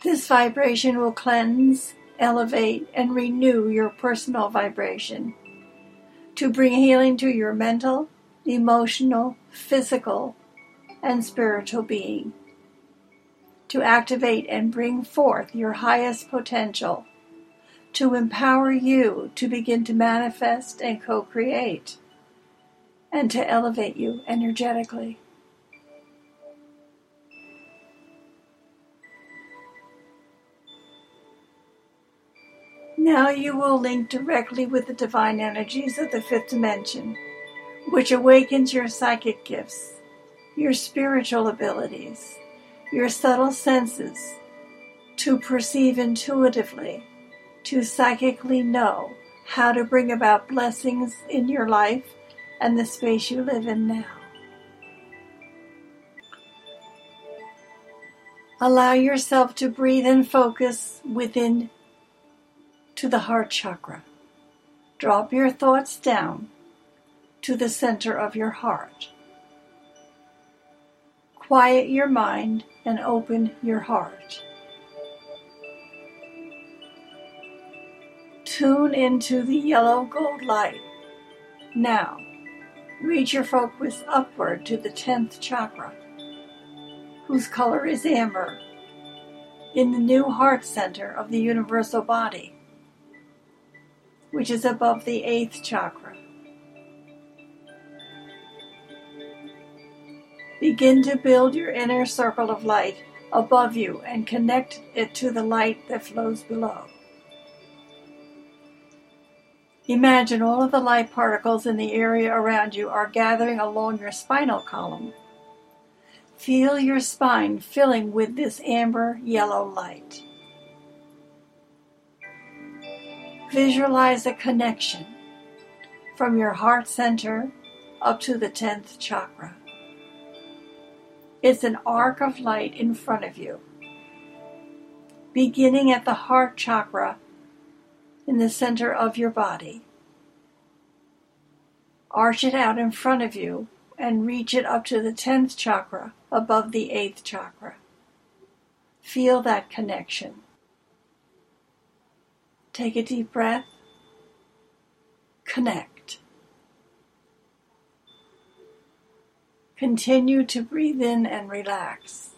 This vibration will cleanse, elevate, and renew your personal vibration to bring healing to your mental, emotional, physical, and spiritual being. To activate and bring forth your highest potential to empower you to begin to manifest and co create, and to elevate you energetically. Now you will link directly with the divine energies of the fifth dimension, which awakens your psychic gifts, your spiritual abilities, your subtle senses to perceive intuitively to psychically know how to bring about blessings in your life and the space you live in now. Allow yourself to breathe and focus within to the heart chakra. Drop your thoughts down to the center of your heart. Quiet your mind and open your heart. Tune into the yellow gold light. Now, reach your focus upward to the 10th chakra, whose color is amber, in the new heart center of the universal body, which is above the 8th chakra. Begin to build your inner circle of light above you and connect it to the light that flows below. Imagine all of the light particles in the area around you are gathering along your spinal column. Feel your spine filling with this amber yellow light. Visualize a connection from your heart center up to the 10th chakra. It's an arc of light in front of you, beginning at the heart chakra in the center of your body. Arch it out in front of you and reach it up to the 10th chakra above the 8th chakra. Feel that connection. Take a deep breath. Connect. Continue to breathe in and relax.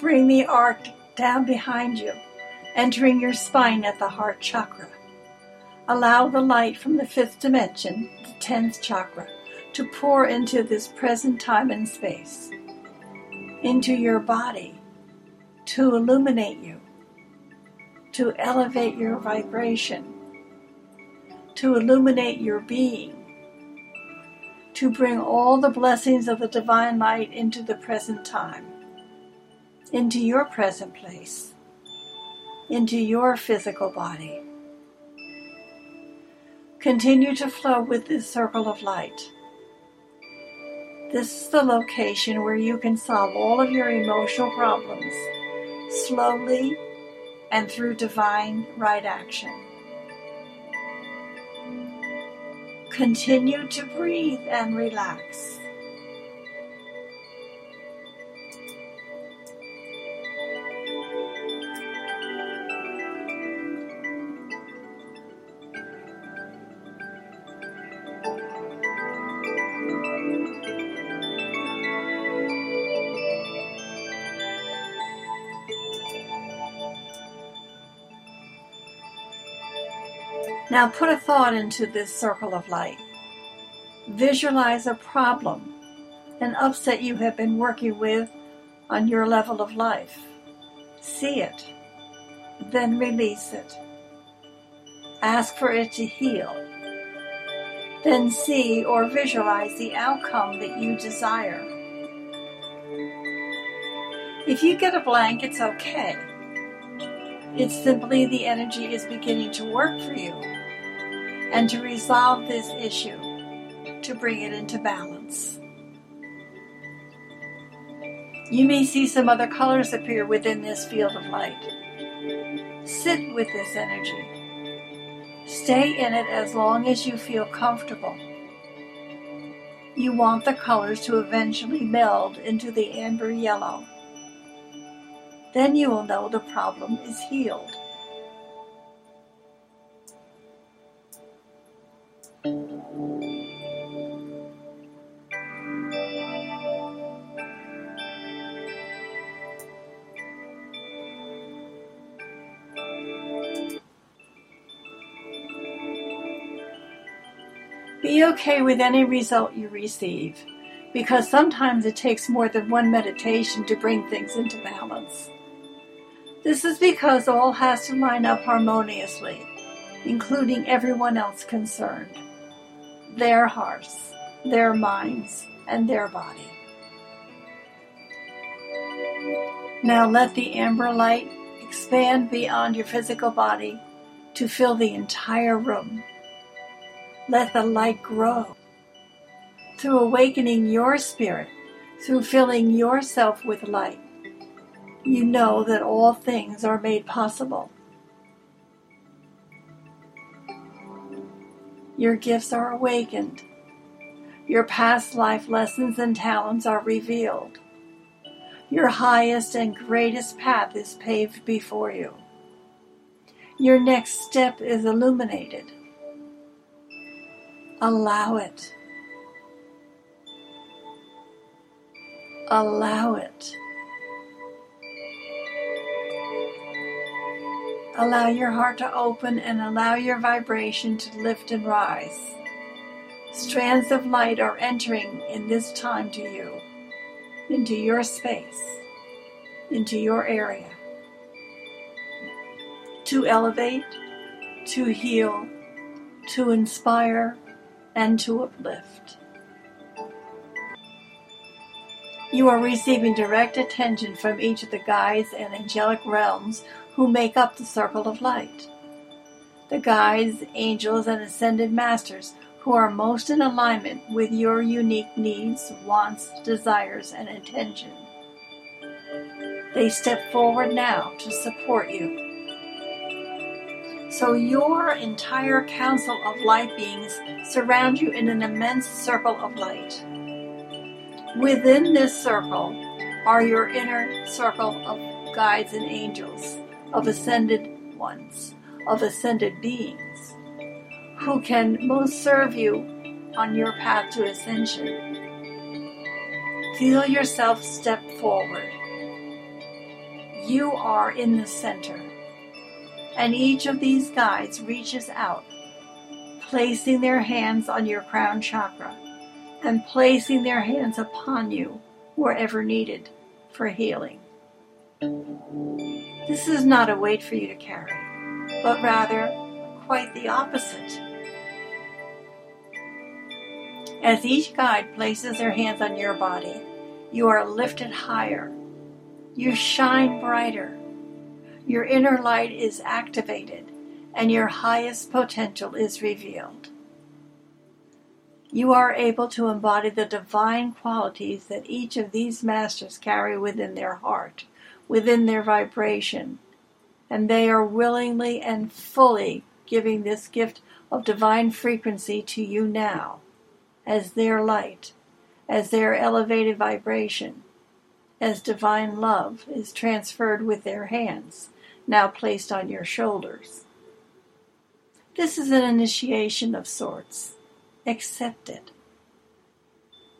Bring the arc down behind you, entering your spine at the heart chakra. Allow the light from the fifth dimension, the tenth chakra, to pour into this present time and space, into your body, to illuminate you, to elevate your vibration, to illuminate your being, to bring all the blessings of the divine light into the present time into your present place, into your physical body. Continue to flow with this circle of light. This is the location where you can solve all of your emotional problems slowly and through divine right action. Continue to breathe and relax. Now put a thought into this circle of light. Visualize a problem, an upset you have been working with on your level of life. See it, then release it. Ask for it to heal. Then see or visualize the outcome that you desire. If you get a blank, it's okay. It's simply the energy is beginning to work for you and to resolve this issue, to bring it into balance. You may see some other colors appear within this field of light. Sit with this energy. Stay in it as long as you feel comfortable. You want the colors to eventually meld into the amber yellow. Then you will know the problem is healed. Okay with any result you receive, because sometimes it takes more than one meditation to bring things into balance. This is because all has to line up harmoniously, including everyone else concerned their hearts, their minds, and their body. Now let the amber light expand beyond your physical body to fill the entire room. Let the light grow. Through awakening your spirit, through filling yourself with light, you know that all things are made possible. Your gifts are awakened. Your past life lessons and talents are revealed. Your highest and greatest path is paved before you. Your next step is illuminated. Allow it. Allow it. Allow your heart to open and allow your vibration to lift and rise. Strands of light are entering in this time to you, into your space, into your area. To elevate, to heal, to inspire, and to uplift. You are receiving direct attention from each of the guides and angelic realms who make up the circle of light. The guides, angels, and ascended masters who are most in alignment with your unique needs, wants, desires, and intention. They step forward now to support you. So your entire council of light beings surround you in an immense circle of light. Within this circle are your inner circle of guides and angels of ascended ones, of ascended beings, who can most serve you on your path to ascension. Feel yourself step forward. You are in the center, and each of these guides reaches out, placing their hands on your crown chakra and placing their hands upon you wherever needed for healing. This is not a weight for you to carry, but rather quite the opposite. As each guide places their hands on your body, you are lifted higher. You shine brighter. Your inner light is activated, and your highest potential is revealed. You are able to embody the divine qualities that each of these masters carry within their heart, within their vibration, and they are willingly and fully giving this gift of divine frequency to you now as their light, as their elevated vibration, as divine love is transferred with their hands, now placed on your shoulders. This is an initiation of sorts. Accept it.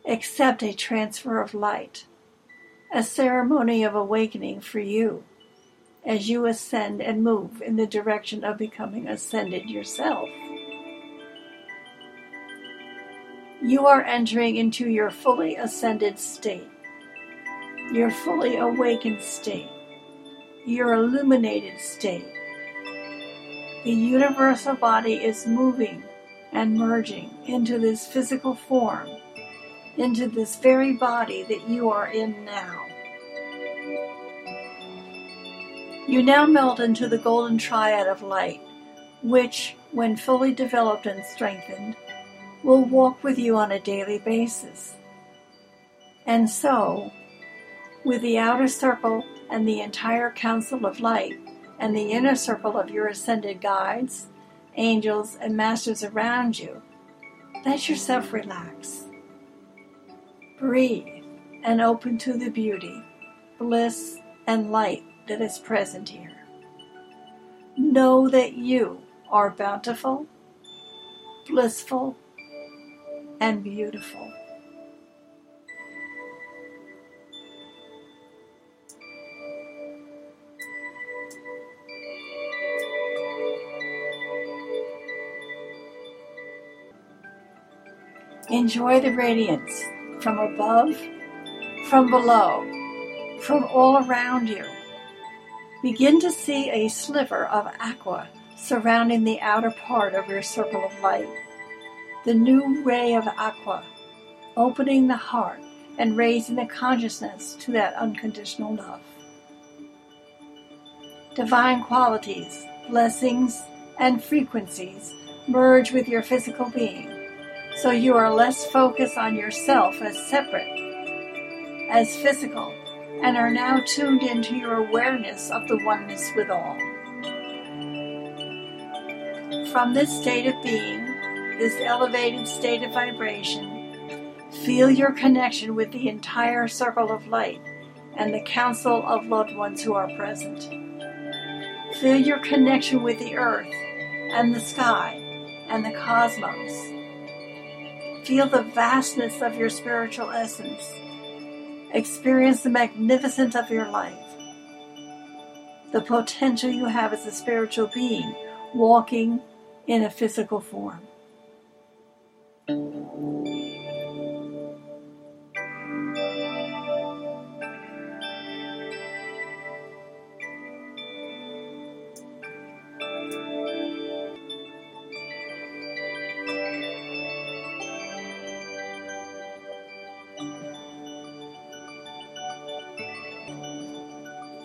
Accept a transfer of light, a ceremony of awakening for you as you ascend and move in the direction of becoming ascended yourself. You are entering into your fully ascended state, your fully awakened state, your illuminated state. The universal body is moving and merging into this physical form, into this very body that you are in now. You now melt into the golden triad of light, which, when fully developed and strengthened, will walk with you on a daily basis. And so, with the outer circle and the entire council of light, and the inner circle of your ascended guides, angels, and masters around you, let yourself relax. Breathe and open to the beauty, bliss, and light that is present here. Know that you are bountiful, blissful, and beautiful. Enjoy the radiance from above, from below, from all around you. Begin to see a sliver of aqua surrounding the outer part of your circle of light. The new ray of aqua, opening the heart and raising the consciousness to that unconditional love. Divine qualities, blessings, and frequencies merge with your physical being so you are less focused on yourself as separate, as physical, and are now tuned into your awareness of the oneness with all. From this state of being, this elevated state of vibration, feel your connection with the entire circle of light and the council of loved ones who are present. Feel your connection with the earth and the sky and the cosmos. Feel the vastness of your spiritual essence Experience the magnificence of your life, the potential you have as a spiritual being walking in a physical form.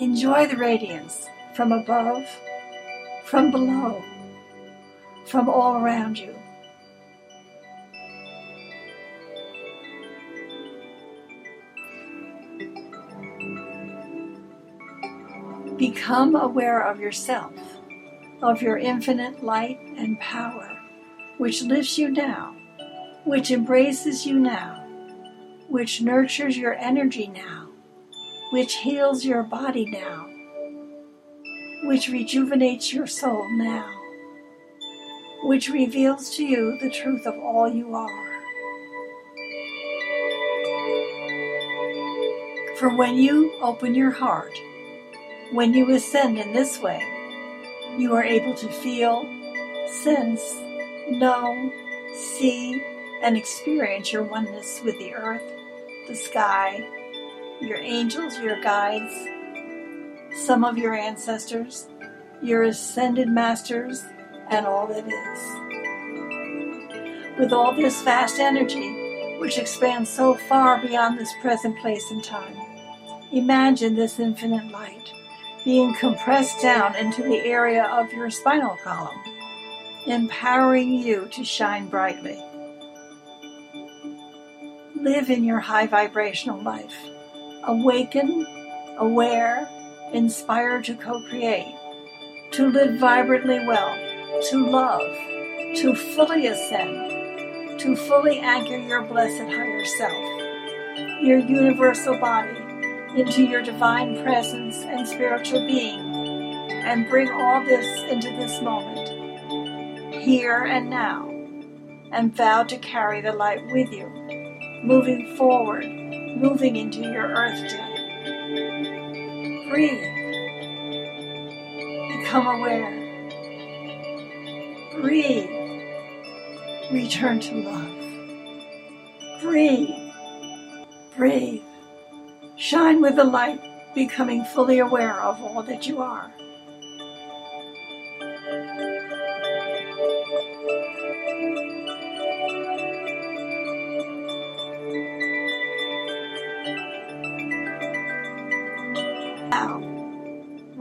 Enjoy the radiance from above, from below, from all around you. Become aware of yourself, of your infinite light and power, which lifts you now, which embraces you now, which nurtures your energy now which heals your body now, which rejuvenates your soul now, which reveals to you the truth of all you are. For when you open your heart, when you ascend in this way, you are able to feel, sense, know, see, and experience your oneness with the earth, the sky, your angels, your guides, some of your ancestors, your ascended masters, and all that is. With all this vast energy, which expands so far beyond this present place and time, imagine this infinite light being compressed down into the area of your spinal column, empowering you to shine brightly. Live in your high vibrational life. Awaken, aware, inspired to co create, to live vibrantly well, to love, to fully ascend, to fully anchor your blessed higher self, your universal body, into your divine presence and spiritual being, and bring all this into this moment, here and now, and vow to carry the light with you, moving forward, moving into your earth day. Breathe. Become aware. Breathe. Return to love. Breathe. Breathe. Shine with the light, becoming fully aware of all that you are.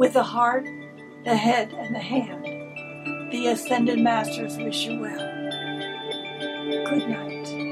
With the heart, the head, and the hand, the Ascended Masters wish you well. Good night.